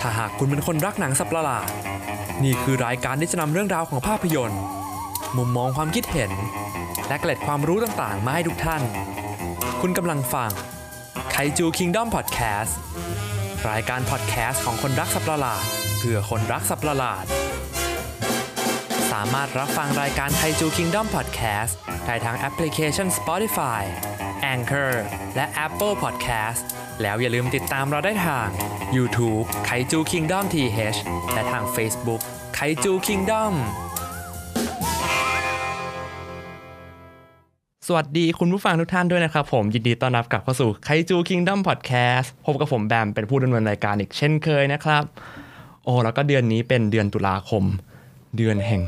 ถ้าหากคุณเป็นคนรักหนังสัตว์ประหลาด นี่คือรายการที่จะนำเรื่องราวของภาพยนตร์ มุมมองความคิดเห็น และเกล็ดความรู้ต่างๆ มาให้ทุกท่าน คุณกำลังฟัง Kaiju Kingdom Podcast รายการพอดแคสต์ของคนรักสัตว์ประหลาดเพื่อคนรักสัตว์ประหลาด สามารถรับฟังรายการ Kaiju Kingdom Podcast ได้ทางแอปพลิเคชัน Spotify Anchor และ Apple Podcast แล้วอย่าลืมติดตามเราได้ทาง YouTube ไคจูคิงดอม TH และทาง Facebook ไคจูคิงดอมสวัสดีคุณผู้ฟังทุกท่านด้วยนะครับ ผมยินดีต้อนรับกลับเข้าสู่ไคจูคิงด o มพอดแคสต์พบกับผมแบมเป็นผู้ดำเนินรายการอีกเช่นเคยนะครับ โอ้แล้วก็เดือนนี้เป็นเดือนตุลาคม เดือนแห่ง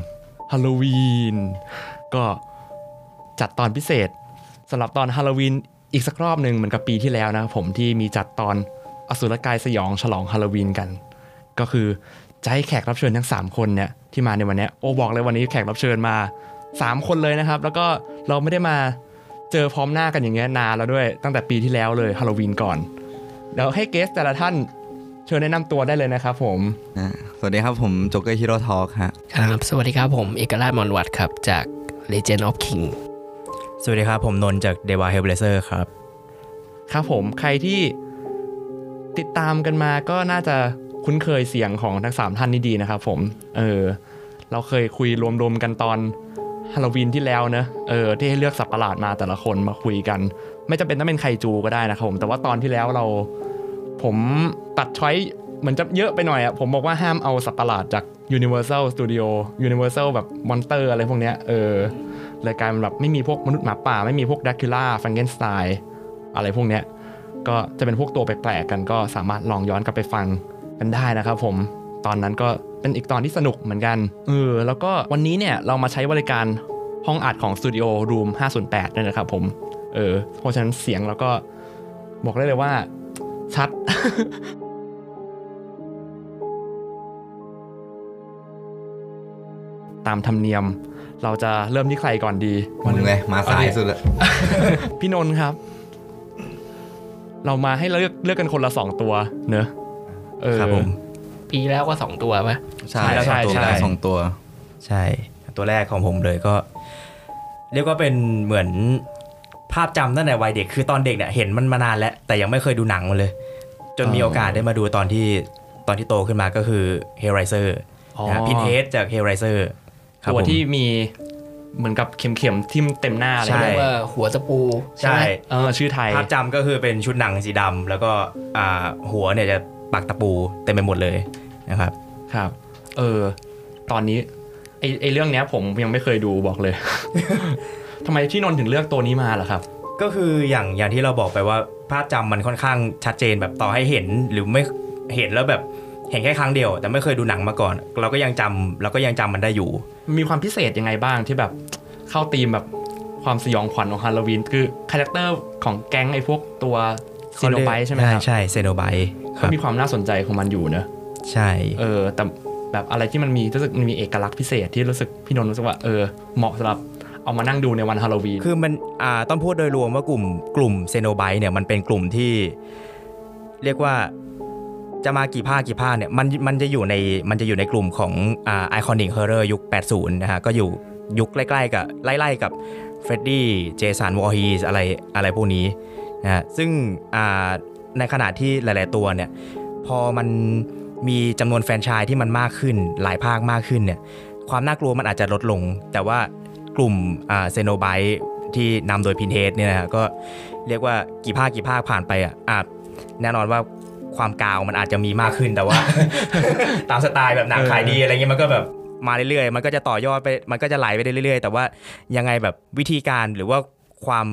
ฮาโลวีนก็จัดตอนพิเศษสำหรับตอนฮาโลวีน อีกสักรอบหนึ่งเหมือนกับปีที่แล้วนะครับผมที่มีจัดตอนอสุรกายสยองฉลองฮาโลวีนกัน ก็คือจะให้แขกรับเชิญทั้ง 3 คนเนี่ยที่มาในวันเนี้ยโอ้บอกเลยวันนี้แขกรับเชิญมา 3 คนเลยนะครับ แล้วก็เราไม่ได้มาเจอพร้อมหน้ากันอย่างเงี้ยนานแล้วด้วย ตั้งแต่ปีที่แล้วเลยฮาโลวีนก่อนเดี๋ยวให้เกสแต่ละท่านเชิญแนะนำตัวได้เลยนะครับผมอ่าสวัสดีครับผมโจ๊กเกอร์ฮิโร่ทอล์กฮะครับ สวัสดีครับผมเอกราชมอนวัตครับจาก Legend of King สวัสดีครับ ผมนนท์จาก d e v a h e l b l a z e r ครับ ครับผมใครที่ติดตามกันมาก็น่าจะคุ้นเคยเสียงของทั้งสามท่านนี้ดีนะครับผม เออ เราเคยคุยรวมๆกันตอนฮาโลวีนที่แล้วเนอะเออ ที่ให้เลือกสัตว์ประหลาดมาแต่ละคนมาคุยกัน ไม่จำเป็นต้องเป็นไคจูก็ได้นะครับผม แต่ว่าตอนที่แล้วเราผมตัด choice เหมือนจะเยอะไปหน่อยอะผมบอกว่าห้ามเอาสัตว์ประหลาดจาก Universal Studio Universal แบบ monster อะไรพวกเนี้ยเออรายการมันแบบไม่มีพวกมนุษย์หมาป่า ไม่มีพวก Dracula Frankenstein อะไรพวกเนี้ยก็จะเป็นพวกตัวแปลกๆกันก็สามารถลองย้อนกลับไปฟังกันได้นะครับผมตอนนั้นก็เป็นอีกตอนที่สนุกเหมือนกันเออแล้วก็วันนี้เนี่ยเรามาใช้บริการห้องอัดของ Studio Room 508ด้วยนะครับผมเออเพราะฉะนั้นเสียงแล้วก็บอกได้เลยว่าชัด ตามธรรมเนียม เราจะเริ่มที่ใครก่อนดีมึงเลยมาสายสุดละพี่นนท์ครับ เรามาให้เลือกเลือกกันคนละสองตัว เนอะเออครับผมปีแล้วก็2ตัวปะใช่ใช่สองตัวใช่ได้สองตัว ใช่ ตัวแรกของผมเลยก็ เรียกว่าเป็นเหมือนภาพจำตั้งแต่วัยเด็กคือตอนเด็กเนี่ยเห็นมันมานานแล้ว แต่ยังไม่เคยดูหนังมันเลย จนมีอ๋อโอกาสได้มาดูตอนที่ตอนที่โตขึ้นมาก็คือ h e r i z e r อ๋อพินเฮดจาก h e r i z e r ครับ ตัวผมที่มีเหมือนกับเข็มๆทิ่มเต็มหน้าเลยใช่เรียกว่าหัวตะปูใช่ใช่ไหมเออชื่อไทยภาพจำก็คือเป็นชุดหนังสีดำแล้วก็อ่าหัวเนี่ยจะปักตะปูเต็มไปหมดเลยนะครับครับ เออ ตอนนี้ไอไอเรื่องเนี้ยผมยังไม่เคยดูบอกเลยทำไมพี่นนท์ถึงเลือกตัวนี้มาล่ะครับ ก็คืออย่างอย่างที่เราบอกไปว่าภาพจำมันค่อนข้างชัดเจนแบบต่อให้เห็นหรือไม่เห็นแล้วแบบ เห็นแค่ครั้งเดียว แต่ไม่เคยดูหนังมาก่อน เราก็ยังจำเราก็ยังจำมันได้อยู่ มีความพิเศษยังไงบ้างที่แบบเข้าธีมแบบความสยองขวัญของฮาโลวีนคือ character ของแก๊งไอ้พวกตัวCenobite ใช่ไหมครับใช่ Cenobite ครับก็มีความน่าสนใจของมันอยู่เนอะใช่เออแต่แบบอะไรที่มันมีรู้สึกมันมีเอกลักษณ์พิเศษที่รู้สึกพี่นนท์รู้สึกว่าเออเหมาะสำหรับเอามานั่งดูในวันฮาโลวีน คือมันอ่าต้องพูดโดยรวมว่ากลุ่มกลุ่ม Cenobite เนี่ยมันเป็นกลุ่มที่ เรียกว่า จะมากี่ภาคกี่ภาคเนี่ยมันมันจะอยู่ในมันจะอยู่ในกลุ่มของอ่า iconic horror ยุค 80 นะฮะก็อยู่ยุคใกล้ๆกับไล่ๆกับFreddy Jason Voorhees อะไรอะไรพวกนี้นะฮะซึ่งอ่าในขณะที่หลาย ๆ ตัวเนี่ยพอมันมีจำนวนแฟรนไชส์ที่มันมากขึ้น หลายภาคมากขึ้นเนี่ยความน่ากลัวมันอาจจะลดลง แต่ว่ากลุ่มอ่า Cenobite ที่นำโดย Pinhead เนี่ยนะฮะก็เรียกว่ากี่ภาคกี่ภาคผ่านไปอะอะแน่นอนว่า ความกาวมันอาจจะมีมากขึ้นแต่ว่า ตามสไตล์แบบหนังขายดีอะไรเงี้ยมันก็แบบมาเรื่อยๆ มันก็จะต่อยอดไป มันก็จะไหลไปได้เรื่อยๆ แต่ว่ายังไงแบบวิธีการหรือว่าความ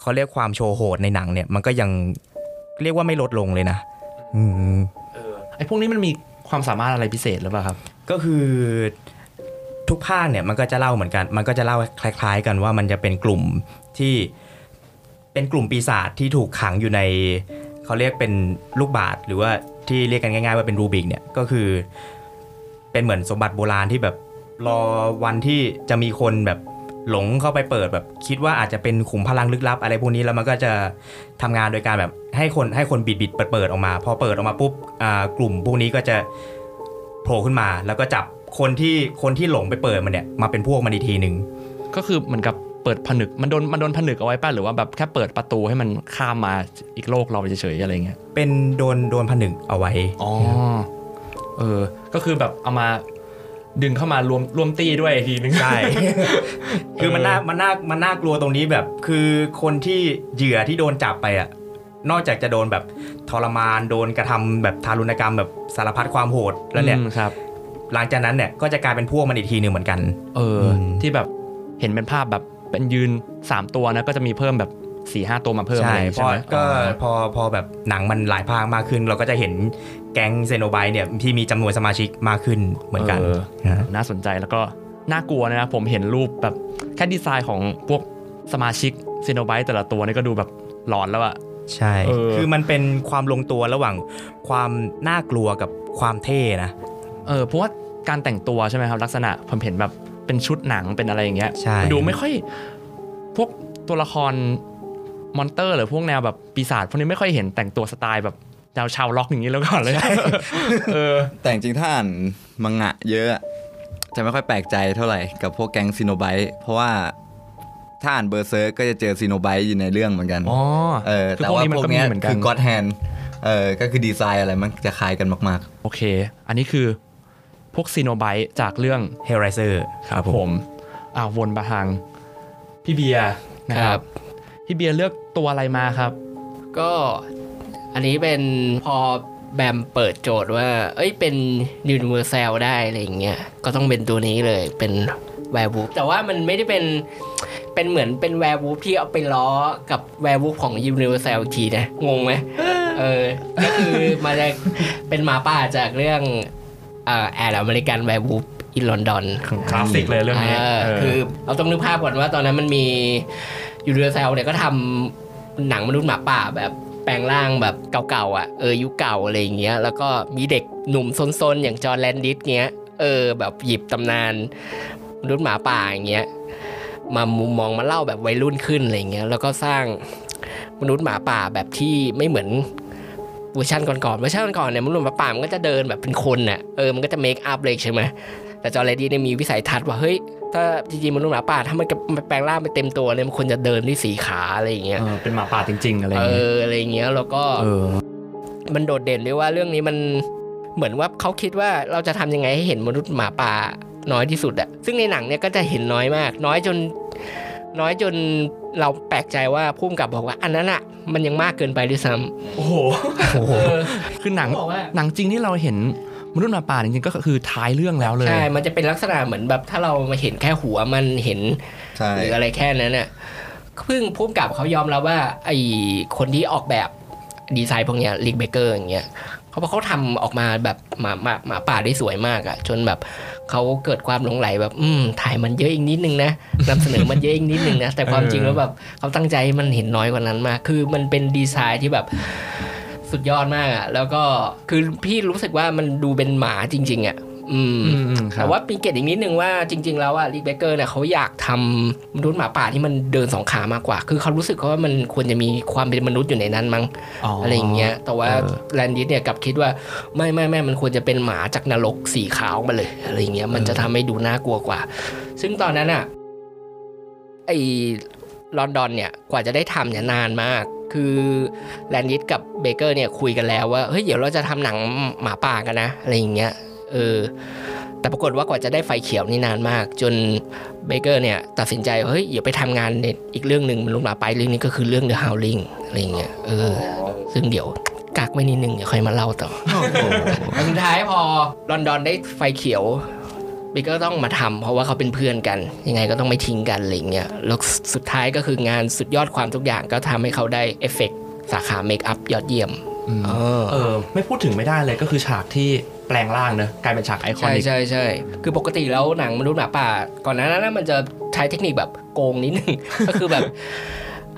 เขาเรียกความโชว์โหดในหนังเนี่ย มันก็ยังเรียกว่าไม่ลดลงเลยนะอืมเออไอ้พวกนี้มันมีความสามารถอะไรพิเศษหรือเปล่าครับ ก็คือทุกภาคเนี่ยมันก็จะเล่าเหมือนกัน มันก็จะเล่าคล้ายๆ กันว่ามันจะเป็นกลุ่มที่เป็นกลุ่มปีศาจที่ถูกขังอยู่ใน เขาเรียกเป็นลูกบาศหรือว่าที่เรียกกันง่ายๆว่าเป็นรูบิกเนี่ยก็คือเป็นเหมือนสมบัติโบราณที่แบบรอวันที่จะมีคนแบบหลงเข้าไปเปิดแบบคิดว่าอาจจะเป็นขุมพลังลึกลับ อะไรพวกนี้แล้วมันก็จะทำงานโดยการแบบให้คนให้คนบิดบิดเปิดเปิดออกมา พอเปิดออกมาปุ๊บอ่ากลุ่มพวกนี้ก็จะโผล่ขึ้นมา แล้วก็จับคนที่คนที่หลงไปเปิดมันเนี่ยมาเป็นพวกมันอีกทีหนึ่งก็คือเหมือนกับ เปิดผนึกมันโดนมันโดนผนึกเอาไว้ป่ะหรือว่าแบบแค่เปิดประตูให้มันข้ามมาอีกโลกเราเฉยๆอะไรเงี้ยเป็นโดนโดนผนึกเอาไว้อ๋อเออ ก็คือแบบเอามาดึงเข้ามารวมรวมตีด้วยอีกทีนึงใช่คือมันน่ามันน่ามันน่ากลัวตรงนี้แบบคือคนที่เหยื่อที่โดนจับไปอะนอกจากจะโดนแบบทรมานโดนกระทำแบบทารุณกรรมแบบสารพัดความโหดแล้วเนี่ยอืมครับ หลังจากนั้นเนี่ยก็จะกลายเป็นพวกมันอีกทีหนึ่งเหมือนกัน เอออมที่แบบเห็นเป็นภาพแบบ เป็นยืน 3 ตัวนะก็จะมีเพิ่มแบบ4ี่ห้าตัวมาเพิ่มอะไรใช่อย่างงี้พอใช่ไหมก็อ๋อพอพอแบบหนังมันหลายภาคมากขึ้น เราก็จะเห็นแก๊งเซโนไบเนี่ยที่มีจำนวนสมาชิกมากขึ้นเหมือนกันเออนะน่าสนใจแล้วก็น่ากลัวนะผมเห็นรูปแบบแค่ดีไซน์ของพวกสมาชิกซีโนไบต์แต่ละตัวนี่ก็ดูแบบหลอนแล้วอะใช่เออคือมันเป็นความลงตัวระหว่างความน่ากลัวกับความเท่นะเออเพราะว่าการแต่งตัวใช่ไหมครับลักษณะผมเห็นแบบ เป็นชุดหนังเป็นอะไรอย่างเงี้ยใช่ดูไม่ค่อยพวกตัวละคร monster หรือพวกแนวแบบปีศาจพวกนี้ไม่ค่อยเห็นแต่งตัวสไตล์แบบแนวชาวร็อกอย่างนี้แล้วก่อนเลยเออแต่จริงๆถ้าอ่านมังงะเยอะอะ จะไม่ค่อยแปลกใจเท่าไหร่กับพวกแก๊ง Cenobite เพราะว่าถ้าอ่าน Berserk ก็จะเจอ Cenobite อยู่ในเรื่องเหมือนกันอ๋อเออคือแต่ว่าพวกนี้มันก็มีพวก็กมีเนี้ยเหมือนกันคือ God Handเออก็คือดีไซน์อะไรมันจะคล้ายกันมากโอเค อันนี้คือ พวก Cenobite จากเรื่อง Hellraiser ครับผมอ่าวนมาทางพี่เบียร์นะคครัรับบพี่เบียร์เลือกตัวอะไรมาครับ ก็อันนี้เป็นพอแบมเปิดโจทย์ว่า เอ้ยเป็น Universal ได้อะไรอย่างเงี้ยก็ต้องเป็นตัวนี้เลยเป็น werewolf แต่ว่ามันไม่ได้เป็นเป็นเหมือนเป็น werewolf ที่เอาไปล้อกับ werewolf ของ Universal ทีนะ งงไหมเออก็คือมาจากเป็นหมาป่าจากเรื่องเอ่อ An American Werewolf in London คลาสสิกเลยเรื่องนี้เออคือเราต้องนึกภาพก่อนว่าตอนนั้นมันมี Universal เนี่ยก็ทำหนังมนุษย์หมาป่าแบบแปลงร่างแบบเก่าๆอะเออยุคเก่าอะไรอย่างเงี้ยแล้วก็มีเด็กหนุ่มซนๆ อย่าง John Landis เงี้ยเออแบบหยิบตำนานมนุษย์หมาป่าอย่างเงี้ยมามุมมองมาเล่าแบบวัยรุ่นขึ้นอะไรเงี้ยแล้วก็สร้างมนุษย์หมาป่าแบบที่ไม่เหมือน เวอร์ชันก่อนๆเวอร์ชันก่อนๆเนี่ยมนุษย์หมาป่ามันก็จะเดินแบบเป็นคนน่ะเออมันก็จะ makeup เลยใช่ไหมแต่ John Landis เนี่ยมีวิสัยทัศน์ว่าเฮ้ยถ้าจริงๆมนุษย์หมาป่าถ้ามันจะแปลงร่างไปเต็มตัวเนี่ยมันควรจะเดินด้วยสี่ขาอะไรอย่างเงี้ยเออเป็นหมาป่าจริง ๆ อะไรอเอย่างเงี้ยออะไรอย่างเงี้ยแล้วก็เออมันโดดเด่นด้วยว่าเรื่องนี้มันเหมือนว่าเขาคิดว่าเราจะทำยังไงให้เห็นมนุษย์หมาป่าน้อยที่สุดอะซึ่งในหนังเนี่ยก็จะเห็นน้อยมาก น้อยจน น้อยจนเราแปลกใจว่าพุ่มกับบอกว่า อันนั้นอะมันยังมากเกินไปด้วยซ้โอ้โหำเออคือหนังบอกว่าหนังจริงที่เราเห็นมนุษย์หมาป่าจริงๆก็คือท้ายเรื่องแล้วเลยใช่ มันจะเป็นลักษณะเหมือนแบบถ้าเรามาเห็นแค่หัวมันเห็นๆใช่หรืออะไรแค่นั้นน่ะเพิ่งพุ่มกับเขายอมรับว่าไอคนที่ออกแบบดีไซน์พวกเนี้ย Rick Baker อย่างเงี้ย เขาบอกเขาทำออกมาแบบหมาหมาหมาป่าได้สวยมากอะจนแบบเขาเกิดความหลงใหลแบบ อืมถ่ายมันเยอะอีกนิดนึงนะนำเสนอมันเยอะอีกนิดนึงนะแต่ความจริงแล้วแบบเขาตั้งใจมันเห็นน้อยกว่านั้นมาก คือมันเป็นดีไซน์ที่แบบสุดยอดมากอะแล้วก็คือพี่รู้สึกว่ามันดูเป็นหมาจริง ๆอะ่ะ แต่ว่ามีเกร็ดอีกนิดนึงว่าจริง ๆ แล้วอะ Rick Baker เนี่ยเขาอยากทำมนุษย์หมาป่าที่มันเดินสองขามากกว่า คือเขารู้สึกว่ามันควรจะมีความเป็นมนุษย์อยู่ในนั้นมั้งอะไรอย่างเงี้ย แต่ว่าเออแลนดิสเนี่ยกลับคิดว่าไม่ไม่ไม่มันควรจะเป็นหมาจากนรกสีขาวมาเลยอะไรอย่างเงี้ยมันจะทำให้ดูน่ากลัวกว่า ซึ่งตอนนั้นอะไอ้ลอนดอนเนี่ยกว่าจะได้ทำเนี่ยนานมาก คือแลนดิสกับเบเกอร์เนี่ยคุยกันแล้วว่าเฮ้ยเดี๋ยวเราจะทำหนังหมาป่ากันนะอะไรอย่างเงี้ย เออแต่ปรากฏว่ากว่าจะได้ไฟเขียวนี่นานมาก จนเบเกอร์เนี่ยตัดสินใจว่าเฮ้ยอย่าไปทำงานในอีกเรื่องหนึ่งมันลงมาไปเรื่องนี้ก็คือเรื่อง The Howling อะไรอย่างเงี้ยเออ ซึ่งเดี๋ยวกักไว้นิดนึงเดี๋ยวค่อยมาเล่าต่อแต่สุดท้ายพอลอนดอนได้ไฟเขียวเบเกอร์ต้องมาทำเพราะว่าเขาเป็นเพื่อนกัน ยังไงก็ต้องไม่ทิ้งกันอะไรอย่างเงี้ยแล้วสุดท้ายก็คืองานสุดยอดความทุกอย่างก็ทำให้เขาได้เอฟเฟกต์สาขา makeup ยอดเยี่ยม เออเออ ไม่พูดถึงไม่ได้เลยก็คือฉากที่แปลงร่างเนอะกลายเป็นฉาก iconic ใช่ใช่ใช่คือปกติแล้วหนังมนุษย์หมาป่า ก่อนหน้านั้นนะมันจะใช้เทคนิคแบบโกงนิดนึง ก็คือแบบ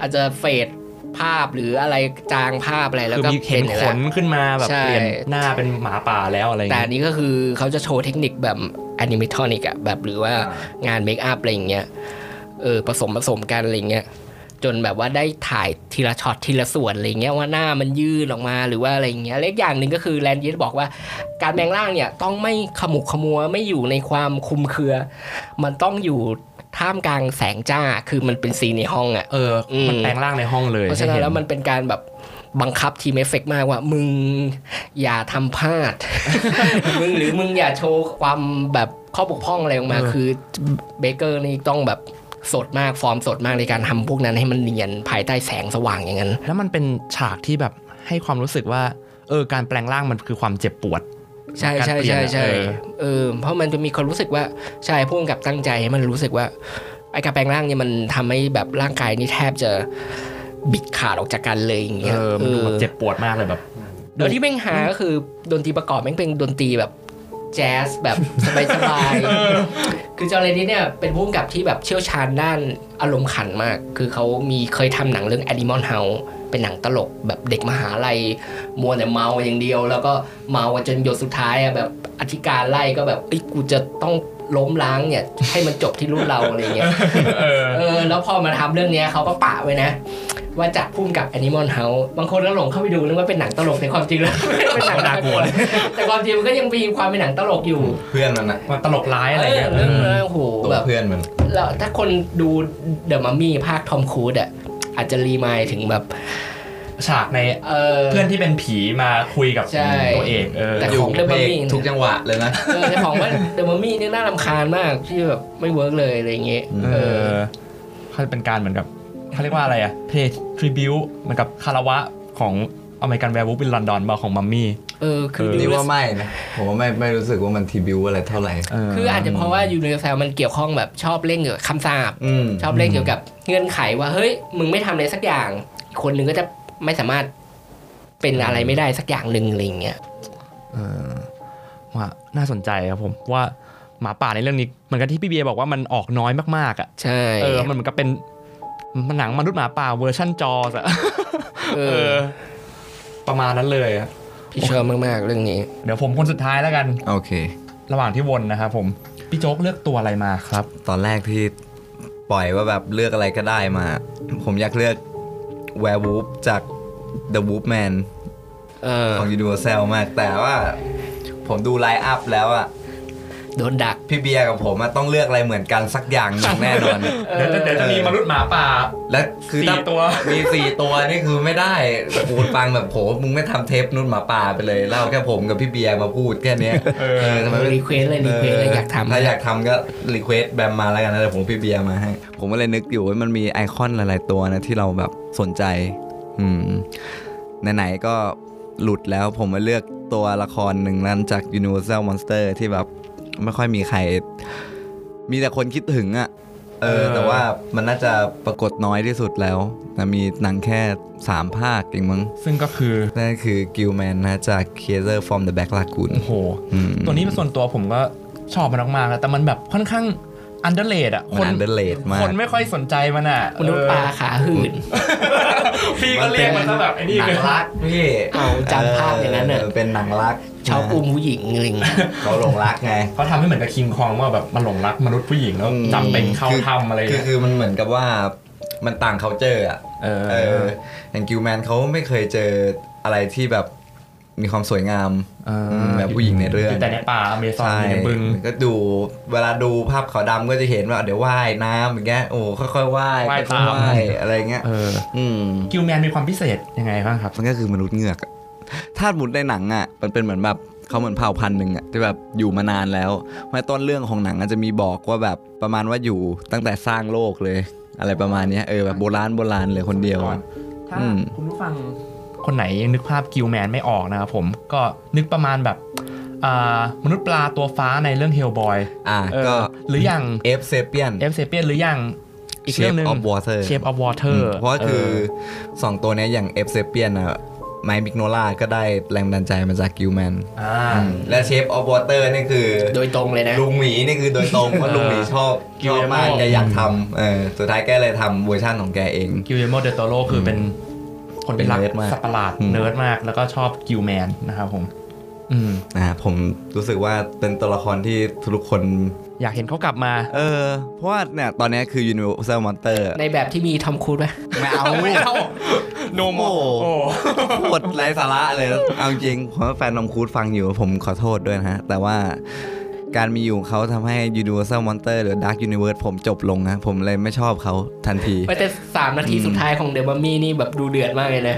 อาจจะ fade ภาพหรืออะไรจางภาพอะไรแล้วคือก็มีเห็นเป็นขนขึ้นมาแบบใช่เปลี่ยนหน้าเป็นหมาป่าแล้วอะไรอย่างแต่เงี้อันนี้ก็คือเขาจะโชว์เทคนิคแบบ animatronic อะแบบหรือว่างาน makeup อะไรอย่างเงี้ยเออผสมผสมกันอะไรเงี้ย จนแบบว่าได้ถ่ายทีละช็อตทีละส่วนอะไรเงี้ยว่าหน้ามันยืดออกมาหรือว่าอะไรเงี้ยแล้วอีกอย่างหนึ่งก็คือแลนด์ยิสบอกว่า การแปลงร่างเนี่ยต้องไม่ขมุกขมัวไม่อยู่ในความคลุมเครือ มันต้องอยู่ท่ามกลางแสงจ้าคือมันเป็นซีนในห้องอะเออมันอืมแปลงร่างในห้องเลยเพราะฉะนั้นให้เห็นแล้วมันเป็นการแบบบังคับทีมเอฟเฟกต์มากว่า มึงอย่าทำพลาด มึงหรือมึงอย่าโชว์ความแบบข้อบกพร่องอะไรออกมา คือเบเกอร์นี่ต้องแบบ สดมากฟอร์มสดมากในการทำพวกนั้นให้มันเนียนภายใต้แสงสว่างอย่างนั้น แล้วมันเป็นฉากที่แบบให้ความรู้สึกว่าเออการแปลงร่างมันคือความเจ็บปวดใช่การใช่เปลี่ยนใช่อะใช่เออเออเพราะมันจะมีความรู้สึกว่าใช่พ่วงกับตั้งใจให้มันรู้สึกว่าไอ้การแปลงร่างเนี่ยมันทำให้แบบร่างกายนี่แทบจะบิดขาดออกจากกันเลยอย่างเงี้ยเออมันดูแบบเจ็บปวดมากเลยแบบแล้วที่แม่งหาก็คือดนตรีประกอบแม่งเป็นดนตรีแบบ แจ๊สแบบสบายๆ คือจอร์เรนนี่เนี่ยเป็นผู้กำกับที่แบบเชี่ยวชาญด้านอารมณ์ขันมาก คือเขามีเคยทำหนังเรื่อง Animal House เป็นหนังตลกแบบเด็กมหาลัยมัวแต่เมาอย่างเดียว แล้วก็เมากันจนหยดสุดท้ายอะแบบอธิการไล่ก็แบบเอ้ยกูจะต้องล้มล้างเนี่ยให้มันจบที่รุ่นเราอะไรเงี้ยเออแล้วพอมาทำเรื่องเนี้ยเขาก็ปะไว้นะ ว่าจัดพุ่มกับ Animal House บางคนก็หลงเข้าไปดูนึกว่าเป็นหนังตลกในความจริงแล้วเป็นหนังน่ากลัวแต่ความจริงมันก็ยังมีความเป็นหนังตลกอยู่ เพื่อนมันอะมันตลกร้ายอะไรเงี้ยเออเรื่องนั้นโอ้โหตัวแบบเพื่อนมันแล้วถ้าคนดู The Mummy ภาคทอมครูซอะอาจจะ remind ถึงแบบฉากในเออเพื่อนที่เป็นผีมาคุยกับใช่ตัวเอกเออแต่อยู่ของ เพลง The Mummy ทุกจังหวะเลยนะเออแต่ของว่า The Mummy นี่น่ารำคาญมากที่แบบไม่ work เลยอะไรอย่างเงี้ยเออเขาจะเป็นการเหมือนกับ เขาเรียกว่าอะไรอะเพจtribute เหมือนกับคารวะของอเมริกันแวร์วูฟ in ลอนดอนมาของมัมมี่ เออคือเออดูนี่แล้วว่าไม่นะผมว่าไม่ไม่รู้สึกว่ามัน tribute อะไรเท่าไหร่ คืออาจจะเพราะว่า Universal มันเกี่ยวข้องแบบชอบเล่นเกี่ยวกับคำสาปอืมชอบเล่นเกี่ยวกับเงื่อนไขว่าเฮ้ยมึงไม่ทำอะไรสักอย่างอีกคนนึงก็จะไม่สามารถเป็นอะไรไม่ได้สักอย่างหนึ่งอะไรอย่างเงี้ยเออว่าน่าสนใจครับผมว่าหมาป่าในเรื่องนี้เหมือนกับที่พี่เบียร์บอกว่ามันออกน้อยมากๆอะใช่เออมันเหมือนกับเป็น หนังมนุษย์หมาป่าเวอร์ชั่น Jaws อะเออเออ ประมาณนั้นเลยอะพี่ชอบมากๆเรื่องนี้ เดี๋ยวผมคนสุดท้ายแล้วกัน โอเค ระหว่างที่วนนะครับผม พี่โจ๊กเลือกตัวอะไรมาครับ ตอนแรกที่ปล่อยว่าแบบเลือกอะไรก็ได้มา ผมอยากเลือก Werewolf จาก The Wolfman เออของ Universal มาก แต่ว่า ผมดู lineup แล้วอะ โดนดัก พี่เบียร์กับผมอะต้องเลือกอะไรเหมือนกันสักอย่างหนึ่งแน่นอน เดี๋ยวจะเดี๋ยวจะมีมนุษย์หมาป่า และคือสี่ถ้าตัว มีสี่ตัวนี่คือไม่ได้พูดฟังแบบโหมึงไม่ทำเทปมนุษย์หมาป่าไปเลยเล่าแค่ผมกับพี่เบียร์มาพูดแค่เนี้ยเออ ทำไมไม่ request เลย request เลยอยากทำ ถ้าอยากทำก็ request แบมมาแล้วกันนะเดี๋ยวผมพี่เบียร์มาให้ ผมก็เลยนึกอยู่ว่ามันมีไอคอนหลาย ๆ ตัวนะที่เราแบบสนใจ อืม ไหน ๆ ก็หลุดแล้วผมมาเลือกตัวละครหนึ่งนั้นจาก Universal Monster ที่แบบ ไม่ค่อยมีใคร มีแต่คนคิดถึงอะ่ะเออเออ แต่ว่ามันน่าจะปรากฏน้อยที่สุดแล้วนะมีหนังแค่ 3 ภาคเองมั้งซึ่งก็คือนั่นคือกิลแมนนะจาก c a s e r from the Black Lagoon โอ้โหอืมตัวนี้เป็นส่วนตัวผมก็ชอบมันมากๆนะแต่มันแบบค่อนข้าง อันเดอร์เลดอะมัน underrated มากคนไม่ค่อยสนใจมันอะมนุษย์ปลาขาหื่นพี่ก็เรียกมันซะแบบไอ้นี่หนัเลงยรักพี่เอาจำภาพอย่างนั้นน่ะเป็นหนังรักชอบอุ้มผู้หญิงอะไรอย่างเงี้ยเขาหลงรักไงเขาทำให้เหมือนกับคิงคองว่าแบบมันหลงรักมนุษย์ผู้หญิงแล้วจำเป็นเข้าทำอะไรคือเงี้ยคือมันเหมือนกับว่ามันต่าง culture อะเออเอออย่างกิลแมนเขาไม่เคยเจออะไรที่แบบ มีความสวยงามเออมแบบผู้หญิงในเรื่องยู่แต่ในป่าอเมซอนใช่อยู่ในบึงก็ดูเวลาดูภาพขาวดำก็จะเห็นว่าเดี๋ยวว่ายน้ำอย่างเงี้ยโอ้ค่อยๆว่ายว่ายค่อยตามๆว่ายอะไรเงี้ยเอออืมกิลแมนมีความพิเศษยังไงบ้างครับมันก็คือมนุษย์เงือกอะถ้าหมุดในหนังอะมันเป็นเหมือนแบบเขาเหมือนเผ่าพันธุ์หนึ่งอะที่แบบอยู่มานานแล้วเพราะต้นเรื่องของหนังอาจจะมีบอกว่าแบบประมาณว่าอยู่ตั้งแต่สร้างโลกเลย อะไรประมาณเนี้ยเออแบบโบราณโบราณเลยคนเดียวถ้าอืมคุณผู้ฟัง คนไหนยังนึกภาพกิลแมนไม่ออกนะครับผมก็นึกประมาณแบบอ่ามนุษย์ปลาตัวฟ้าในเรื่องเฮลบอยอะเออก็หรืออย่าง Abe Sapien Abe Sapien หรืออย่างอีกเรื่องหนึ่ง Shape of Water Shape of Water เพราะว่าคือสองตัวเนี้ยอย่าง Abe Sapien อะไมค์ มิกโนล่าก็ได้แรงบันดาลใจมาจากกิลแมนอ่าและ Shape of Water นี่คือ โดยตรงเลยนะ ลุงหมีนี่คือโดยตรงเพราะลุงหมีชอบกิชลอบเอโม่มากแกอยากทำเออสุดท้ายแกเลยทำเวอร์ชั่นของแกเองกิลเ e โมเดโตโรคือเป็น คนเป็นรักเป็นเนิร์ดมากสัตว์ประหลาดอืมเนิร์ดมาก แล้วก็ชอบกิลแมนนะครับผมอืมนะผมรู้สึกว่าเป็นตัวละครที่ทุกคนอยากเห็นเขากลับมา เออ เพราะว่าเนี่ยตอนนี้คือ Universal Monster ในแบบที่มีทอมครูซไหมไม่เอาไม่เอาโนโมโอ้โคตรไร้สาระเลย เอาจริงผมว่าแฟนนมคูดฟังอยู่ผมขอโทษด้วยนะฮะ แต่ว่า การมีอยู่ของเขาทำให้ Universal Monster หรือ Dark Universe ผมจบลงนะ ผมเลยไม่ชอบเขาทันทีไม่แต่สามนาทีสุดท้ายของเดอะมัมมี่นี่แบบดูเดือดมากเลยนะ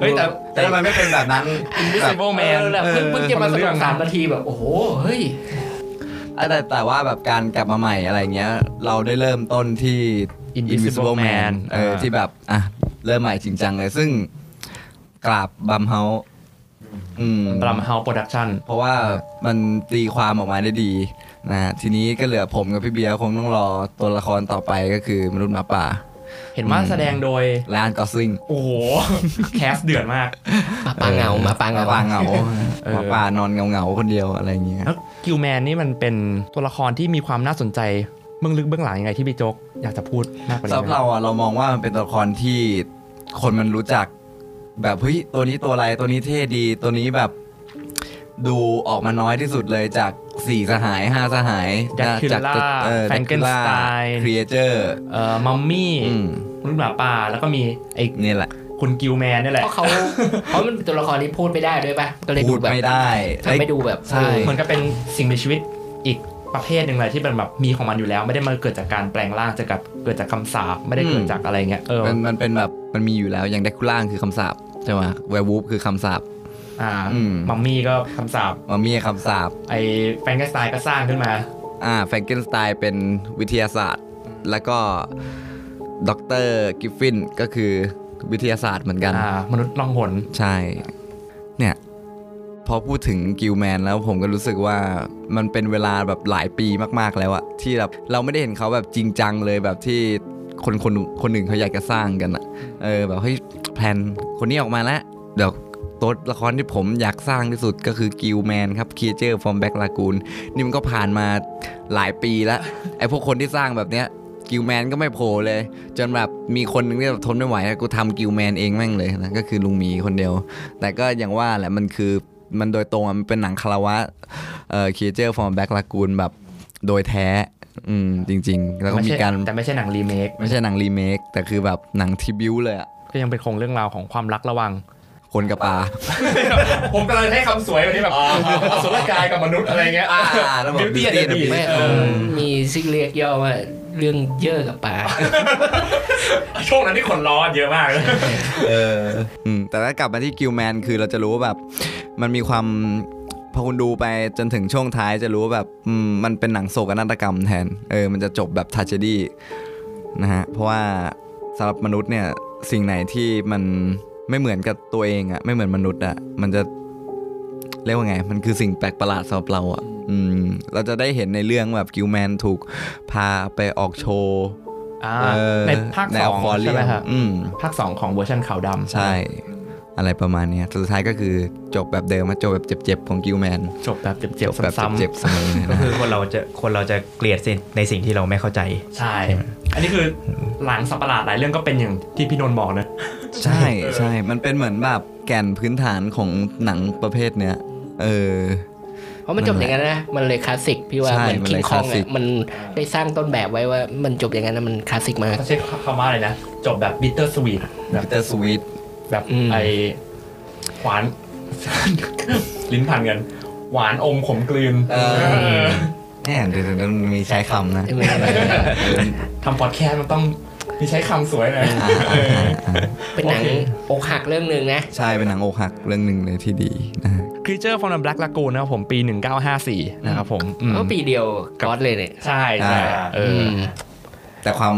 เฮ้ยแต่แต่ทำไมไม่เป็นแบบนั้น Invisible Man เออแบบเพิ่งเพิ่งจะมาสคนละเรื่องสามนาทีแบบ โอ้โหเฮ้ยแต่แต่ว่าแบบการกลับมาใหม่อะไรเงี้ย เราได้เริ่มต้นที่ Invisible Man เอออ่าที่แบบ อะ เริ่มใหม่จริงจังเลย ซึ่งกราบ Blumhouse อืม Blumhouse Production เพราะว่ามันตีความออกมาได้ดีนะฮะทีนี้ก็เหลือผมกับพี่เบียร์คงต้องรอตัวละครต่อไปก็คือมนุษย์หมาป่า เห็นว่าแสดงโดยไรอันกอสลิงโอ้โห cast เดือดมากหมาป่าเหงาหมาป่าเหงาหมาป่าเหงาเออหมาป่านอนเหงาเหงาๆคนเดียวอะไรอย่างเงี้ย แล้วกิลแมนนี่มันเป็นตัวละครที่มีความน่าสนใจเบื้องลึกเบื้องหลังยังไงที่พี่โจ๊กอยากจะพูดมากกว่าสำหนี้รับไหมเราอะเรามองว่ามันเป็นตัวละครที่คนมันรู้จัก แบบเฮ้ยตัวนี้ตัวอะไรตัวนี้เท่ดีตัวนี้แบบ ดูออกมาน้อยที่สุดเลยจากสี่สหายห้าสหาย Dracula แฟนเกนสไต Frankenstein ครีเอเจอร์เอ่อมัมมี่อืมมนุษย์หมาป่าแล้วก็มีไอ้นี่แหละ คุณ Gill-man นี่แหละเพราะเขา เพราะมันเป็นตัวละครที่พูดไม่ได้ด้วยป่ะ ก็เลยพูดูดแบบไม่ได้ทำให้ดูแบบใช่ เหมือนกับเป็นสิ่งมีชีวิตอีก ประเภทหนึ่งเลยที่เป็นแบบมีของมันอยู่แล้ว ไม่ได้มาเกิดจากการแปลงร่างจะกับเกิดจากคำสาปไม่ได้เกิดจากอะไรเงี้ยเออมันมันเป็นแบบมันมีอยู่แล้วอย่างเดคูล่าคือคำสาปใช่ไหม werewolf คือคำสาปอ่าอืมมัมมี่ก็คำสาปมามีคำสาปไอ้Frankenstein ก็สร้างขึ้นมาอ่า Frankenstein เป็นวิทยาศาสตร์ แล้วก็ด็อกเตอร์กิฟฟินก็คือวิทยาศาสตร์เหมือนกันอ่ามนุษย์ล่องหนใช่เนี่ย พอพูดถึง Gill-man แล้วผมก็รู้สึกว่ามันเป็นเวลาแบบหลายปีมากๆแล้วอะที่แบบเราไม่ได้เห็นเขาแบบจริงจังเลยแบบที่คนคนคนหนึ่งเขาอยากจะสร้างกันอะเออแบบเฮ้ย plan คนนี้ออกมาแล้วเดี๋ยวตัวละครที่ผมอยากสร้างที่สุดก็คือ Gill-man ครับ Creature from Black Lagoon นี่มันก็ผ่านมาหลายปีแล้วไอ้พวกคนที่สร้างแบบเนี้ย Gill-man ก็ไม่โผล่เลย จนแบบมีคนนึงที่แบบทนไม่ไหวกูทำ Gill-man เองแม่งเลยนะก็คือลุงมีคนเดียว แต่ก็อย่างว่าแหละมันคือ มันโดยตรงอะมันเป็นหนังคาราวะเอ่อคีเจอร์ฟอร์มแบ็กลากูนแบบโดยแท้ อืม จริง ๆ แล้วก็ไม่มีใช่การแต่ไม่ใช่หนังรีเมคไม่ใช่หนังรีเมคแต่คือแบบหนังที่บิวเลยอะก็ยังเป็นโครงเรื่องราวของความรักระหว่างคนกับปลา ผมกำลังให้คำสวยวันนี้แบบอสุรกายกับมนุษย์อะไรเงี้ยอ่าแล้วแบบ Beauty and the Beauty and the Beast ไม่เออมีซิกเรียกย่อว่า เรื่องเยอะกับปลาช่วงนั้นที่คนร้อนเยอะมากเลยเอออืมแต่ถ้ากลับมาที่กิลแมนคือเราจะรู้ว่าแบบ มันมีความพอคุณดูไปจนถึงช่วงท้ายจะรู้ว่าแบบอืมมันเป็นหนังโศกนาฏกรรมแทน เออ มันจะจบแบบท a เจดี้นะฮะ เพราะว่าสำหรับมนุษย์เนี่ยสิ่งไหนที่มันไม่เหมือนกับตัวเองอะไม่เหมือนมนุษย์อะมันจะเรียกว่าไง มันคือสิ่งแปลกประหลาดสำหรับเราอะอืม เราจะได้เห็นในเรื่องแบบ Gill-man ถูกพาไปออกโชว์อ่าเออในภาคในสองอควาเรีใช่ไหมครับอืมภาคสองของเวอร์ชันขาวดำใช่ อะไรประมาณเนี้ยสุดท้ายก็คือจบแบบเดิมมาจบแบบเจ็บๆของ Gill-man จบแบบเจ็บจบแบบๆซ้ำเจ็บๆเสมอเลยก็นะคือคนเราจะคนเราจะเกลียดสิ่งในสิ่งที่เราไม่เข้าใจๆใช่ อันนี้คือหนังสัตว์ประหลาดหลายเรื่องก็เป็นอย่างที่พี่นนท์บอกนะ ใช่ใช่มันเป็นเหมือนแบบแก่นพื้นฐานของหนังประเภทเนี้ยเออ เพราะมันจบอย่างนั้นนะ มันเลยคลาสสิกพี่ว่าใช่เหมือนคิงคองอะมันเลยคลาสสิกมันได้สร้างต้นแบบไว้ว่ามันจบอย่างนั้นนะมันคลาสสิกมากเขาใช้คำว่าอะไรนะ จบแบบบิ t เตอร์สวีทแบบเตอร์สวีทแบบอืมไอหวาน ลิ้นพันกัน หวานอมขมกลืนเออแน่เดี๋ยวเดี๋ยวมันมีใช้คำนะทำพอดแคสต์มันต้องมีใช้คำสวยหน่อยอ่าอ่าอ่าอ่าเป็นหนังโอเคอกหักเรื่องหนึ่งนะ ใช่เป็นหนังอกหักเรื่องหนึ่งเลยที่ดีนะฮะ Creature from the Black Lagoon นะครับผมปี 1954 นะครับผมอืมก็ปีเดียวก๊อตเลยเนี่ย ใช่ใช่เอออม แต่ความ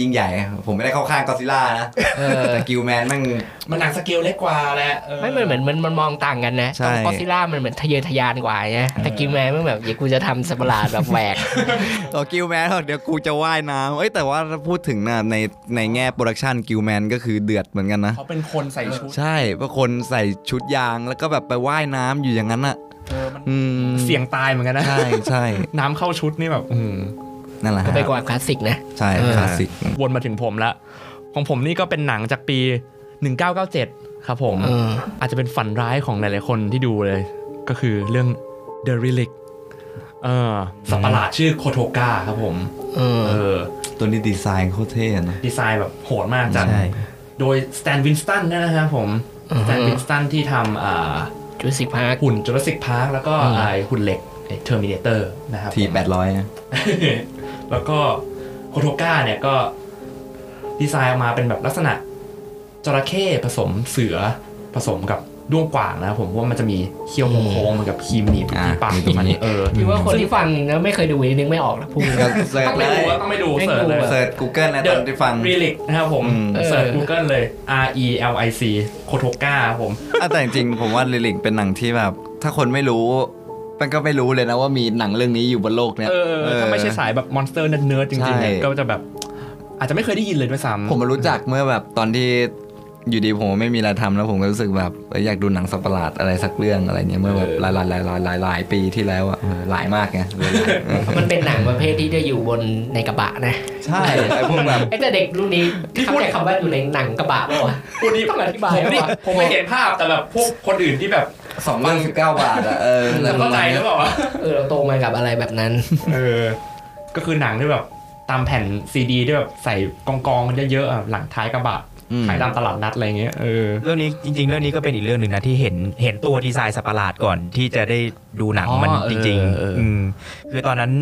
ยิ่งใหญ่ ผมไม่ได้เข้าข้างกอซิล่านะเออแต่ Gill-man แม่งมันหนังสเกลเล็กกว่าแหละออไม่เหมือนเหมือนมันมันมองต่างกันนะใช่กอซิล่ามันเหมือนทะเยอทะยานกว่าไงแต่ Gill-man มันแบบอย่ากูจะทำสัตว์ประหลาดแบบแหวกต่อ Gill-man เดี๋ยวกูจะว่ายน้ำเอ้ยแต่ว่าถ้าพูดถึงนะในในแง่ production Gill-man ก็คือเดือดเหมือนกันนะเขาเป็นคนใส่ชุด ใช่เพราะคนใส่ชุดยางแล้วก็แบบไปว่ายน้ำอยู่อย่างนั้นอะเออมันอืมเสี่ยงตายเหมือนกันนะใช่ใช่น้ำเข้าชุดนี่แบบอืม นั่นแหละก็ฮะไปกว่าคลาสสิกนะ ใช่เออคลาสสิกวนมาถึงผมละ ของผมนี่ก็เป็นหนังจากปี 1997 ครับผมเอออาจจะเป็นฝันร้ายของหลายๆคนที่ดูเลย ก็คือเรื่อง The Relic เออสัตว์ประหลาดชื่อ Kothoga ครับผม เออเออตัวนี้ดีไซน์โคตรเท่นะ ดีไซน์แบบโหดมากจากใช่โดย Stan Winston นะครับผมอือฮึ Stan Winston ที่ทำอ่าจุดสิบห้าหุ่น Jurassic Park แล้วก็อืมไอหุ่นเหล็ก Terminator นะครับผม T แปดร้อย แล้วก็ Kothoga เนี่ยก็ดีไซน์ออกมาเป็นแบบลักษณะจระเข้ผสมเสือผสมกับด้วงกว่างนะครับผมเพราะว่ามันจะมีเขี้ยวโค้งๆเหมือนกับคีมหนีบที่ปากของมันเออที่ว่าคนที่ฟังแล้วไม่เคยดูนี่นึกไม่ออกนะพูดก็ต้องไป search ดูเลยอะต้องไปดูไม่ search ดูเลยอะ search Google นะตอนที่ฟัง Relic นะครับผมอืม search เออ Google เลย R E L I C Kothoga ครับผมอะแต่จริงๆผมว่า Relic เป็นหนังที่แบบ ถ้าคนไม่รู้ มันก็ไม่รู้เลยนะว่ามีหนังเรื่องนี้อยู่บนโลกเนี้ยเออถ้าไม่ใช่สายแบบ monster nerd ๆจริงๆเนี่ยใช่ก็จะแบบ อาจจะไม่เคยได้ยินเลยด้วยซ้ำผมมารู้จักเมื่อแบบตอนที่อยู่ดีผมไม่มีอะไรทำแล้วผมก็รู้สึกแบบเอ้ยอยากดูหนังสัตว์ประหลาดอะไรสักเรื่องอะไรเงี้ยเมื่อแบบหลายหลายหลายหลายหลายหลายปีที่แล้วอะเออหลายมากไงเลยหลายเออมันเป็นหนังประเภทที่จะอยู่บนในกระบะนะ ใช่ไอ้พวกแบบไอ้แต่เด็กรุ่นนี้เข้าใจคำว่าอยู่ในหนังกระบะป่าวะพูดนี้ต้องอธิบายผมนี่ว่าผมไม่เห็นภาพแต่แบบพวกคนอื่นที่แบบ สองเรื่องสิบเก้าบาทอะเออจะเข้าใจหรือเปล่าวะเออเราโตมากับอะไรแบบนั้น เออ ก็คือหนังที่แบบตามแผ่นซีดีที่แบบใส่กองกองๆกันเยอะๆอะหลังท้ายกระบะอืมขายตามตลาดนัดอะไรเงี้ยเออเรื่องนี้จริง ๆ เรื่องนี้ก็เป็นอีกเรื่องหนึ่งนะที่เห็นเห็นตัวดีไซน์สัตว์ประหลาดก่อนที่จะได้ดูหนังอ๋อมันเออจริงเออๆมคือตอนนั้น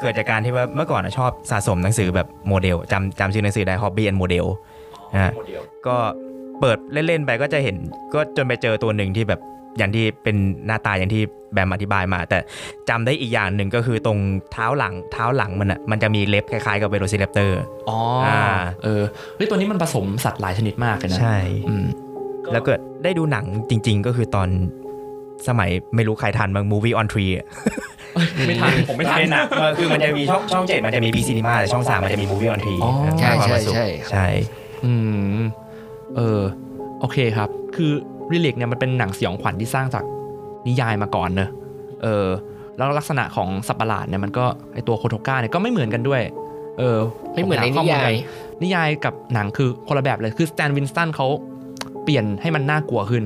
เกิดจากการที่ว่าเมื่อก่อนนะชอบสะสมหนังสือแบบโมเดลจำจำชื่อหนังสือได้ Hobby and Model นะฮะก็เปิดเล่น ๆ ไปก็จะเห็นก็จนไปเจอตัวหนึ่งที่แบบ อย่างที่เป็นหน้าตาอย่างที่แบมอธิบายมา แต่จำได้อีกอย่างหนึ่งก็คือตรงเท้าหลังเท้าหลังมันอะมันจะมีเล็บคล้ายๆกับ velociraptor อ๋ออาเออเฮ้ยตัวนี้มันผสมสัตว์หลายชนิดมากเลยนะใช่อืมแล้วก็ได้ดูหนังจริง ๆ ก็คือตอนสมัยไม่รู้ใครทันบาง Movie on Tree อะไม่ทัน ผมไม่ทันเป็นหนังเออคือมันจะมีช่องช่องเจ็ดมันจะมี B Cinema แต่ช่องสามมันจะมี Movie on Tree อ๋อใช่ใช่ความสุขใช่ใช่อืมเออโอเคครับ คือ รีลิกเนี่ยมันเป็นหนังสยองขวัญที่สร้างจากนิยายมาก่อนเนอะเออแล้วลักษณะของสัตว์ประหลาดเนี่ยมันก็ไอตัวโคโทก้าเนี่ยก็ไม่เหมือนกันด้วย เออไม่เหมือนในนิยาย นิยายกับหนังคือคนละแบบเลยคือสแตนวินสตันเขาเปลี่ยนให้มันน่ากลัวขึ้น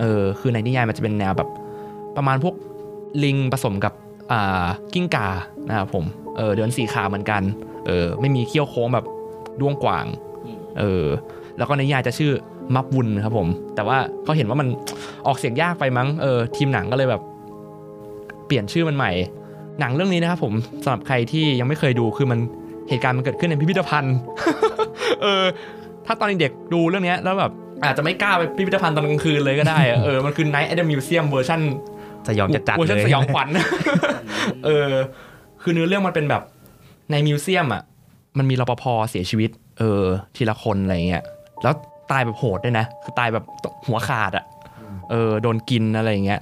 เออคือในนิยายมันจะเป็นแนวแบบ ประมาณพวกลิงผสมกับอ่ากิ้งก่านะครับผมเออเดินสีขาเหมือนกันเออไม่มีเขี้ยวโค้งแบบด้วงกว่างเออแล้วก็ในนิยายจะชื่อ มับวุนครับผม แต่ว่าเขาเห็นว่ามันออกเสียงยากไปมั้งเออทีมหนังก็เลยแบบ เปลี่ยนชื่อมันใหม่ หนังเรื่องนี้นะครับผมสำหรับใครที่ยังไม่เคยดูคือมันเหตุการณ์มันเกิดขึ้นในพิพิธภัณฑ์เออถ้าตอนเด็กๆดูเรื่องเนี้ยแล้วแบบอาจจะไม่กล้าไปพิพิธภัณฑ์ตอนกลางคืนเลยก็ได้อะเออมันคือ Night at the Museum เวอร์ชันสยองจัดๆเวอร์ชันเลยสยองขวัญเออคือเนื้อเรื่องมันเป็นแบบใน museum อะมันมีรปภเสียชีวิต เออ ทีละคนอะไรเงี้ยแล้ว ตายแบบโหดด้วยนะ คือตายแบบหัวขาดอะเออโดนกินอะไรอย่างเงี้ย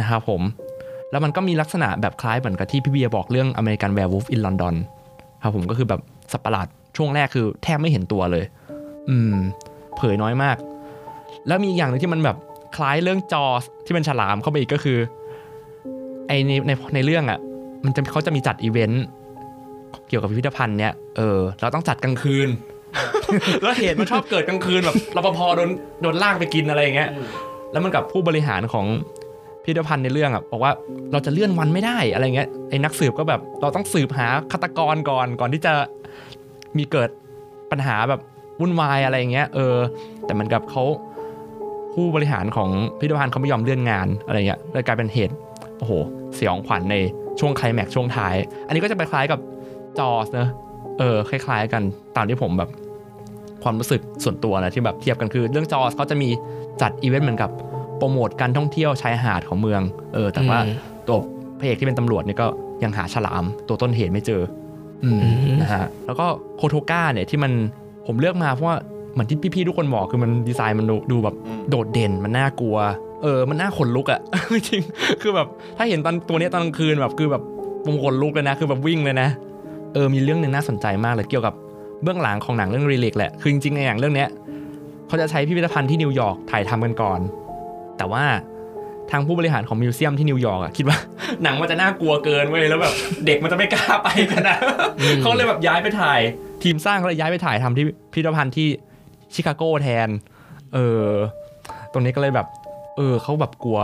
นะครับผม แล้วมันก็มีลักษณะแบบคล้ายเหมือนกับที่พี่เบียร์บอกเรื่อง American Werewolf in London ครับผมก็คือแบบสัตว์ประหลาดช่วงแรกคือแทบไม่เห็นตัวเลย อืม เผยน้อยมาก แล้วมีอีกอย่างหนึ่งที่มันแบบคล้ายเรื่อง Jaws ที่เป็นฉลามเข้าไปอีกก็คือไอในในในเรื่องอะ มันจะเขาจะมีจัดอีเวนต์เกี่ยวกับพิพิธภัณฑ์เนี้ยเออเราต้องจัดกลางคืน แล้วเหตุมันชอบเกิดกลางคืนแบบรปภโดนโดนลากไปกินอะไรอย่างเงี้ยแล้วมันกับผู้บริหารของพิพิธภัณฑ์ในเรื่องอะบอกว่าเราจะเลื่อนวันไม่ได้อะไรเงี้ยไอ้นักสืบก็แบบเราต้องสืบหาฆาตกรก่อนก่อนที่จะมีเกิดปัญหาแบบวุ่นวายอะไรอย่างเงี้ยเออ แต่มันกับเขาผู้บริหารของพิพิธภัณฑ์เขาไม่ยอมเลื่อนงานอะไรเงี้ยเลยกลายเป็นเหตุโอ้โหสยองขวัญในช่วงไคลแม็กซ์ช่วงท้าย อันนี้ก็จะไปคล้ายกับจอสเนอะเออคล้าย ๆ กันตามที่ผมแบบ ความรู้สึกส่วนตัวนะที่แบบเทียบกันคือ เรื่องจอสเขาจะมีจัดอีเวนต์เหมือนกับโปรโมทการท่องเที่ยวชายหาดของเมือง เออ แต่ว่าอืมตัวพระเอกที่เป็นตำรวจเนี่ยก็ยังหาฉลามตัวต้นเหตุไม่เจออืมอืมนะฮะแล้วก็โคโทก้าเนี่ยที่มันผมเลือกมาเพราะว่าเหมือนที่พี่ๆทุกคนบอกคือมันดีไซน์มันดูดูแบบโดดเด่นมันน่ากลัว เออ มันน่าขนลุกอะจริงๆคือแบบถ้าเห็นตอนตัวเนี้ยตอนกลางคืนแบบคือแบบผมขนลุกเลยนะ คือแบบวิ่งเลยนะเออมีเรื่องหนึ่งน่าสนใจมากเลยเกี่ยวกับ เบื้องหลังของหนังเรื่อง Relic แหละ คือจริงๆในหนังเรื่องเนี้ยเขาจะใช้พิพิธภัณฑ์ที่นิวยอร์กถ่ายทำกันก่อน แต่ว่าทางผู้บริหารของ museum ที่นิวยอร์กอะคิดว่าหนังมันจะน่ากลัวเกินเว้ยแล้วแบบเด็กมันจะไม่กล้าไปกันนะเขาเลยแบบย้ายไปถ่าย ทีมสร้างเขาเลยย้ายไปถ่ายทำที่พิพิธภัณฑ์ที่ชิคาโกแทน เออตรงนี้ก็เลยแบบ เออเขาแบบกลัว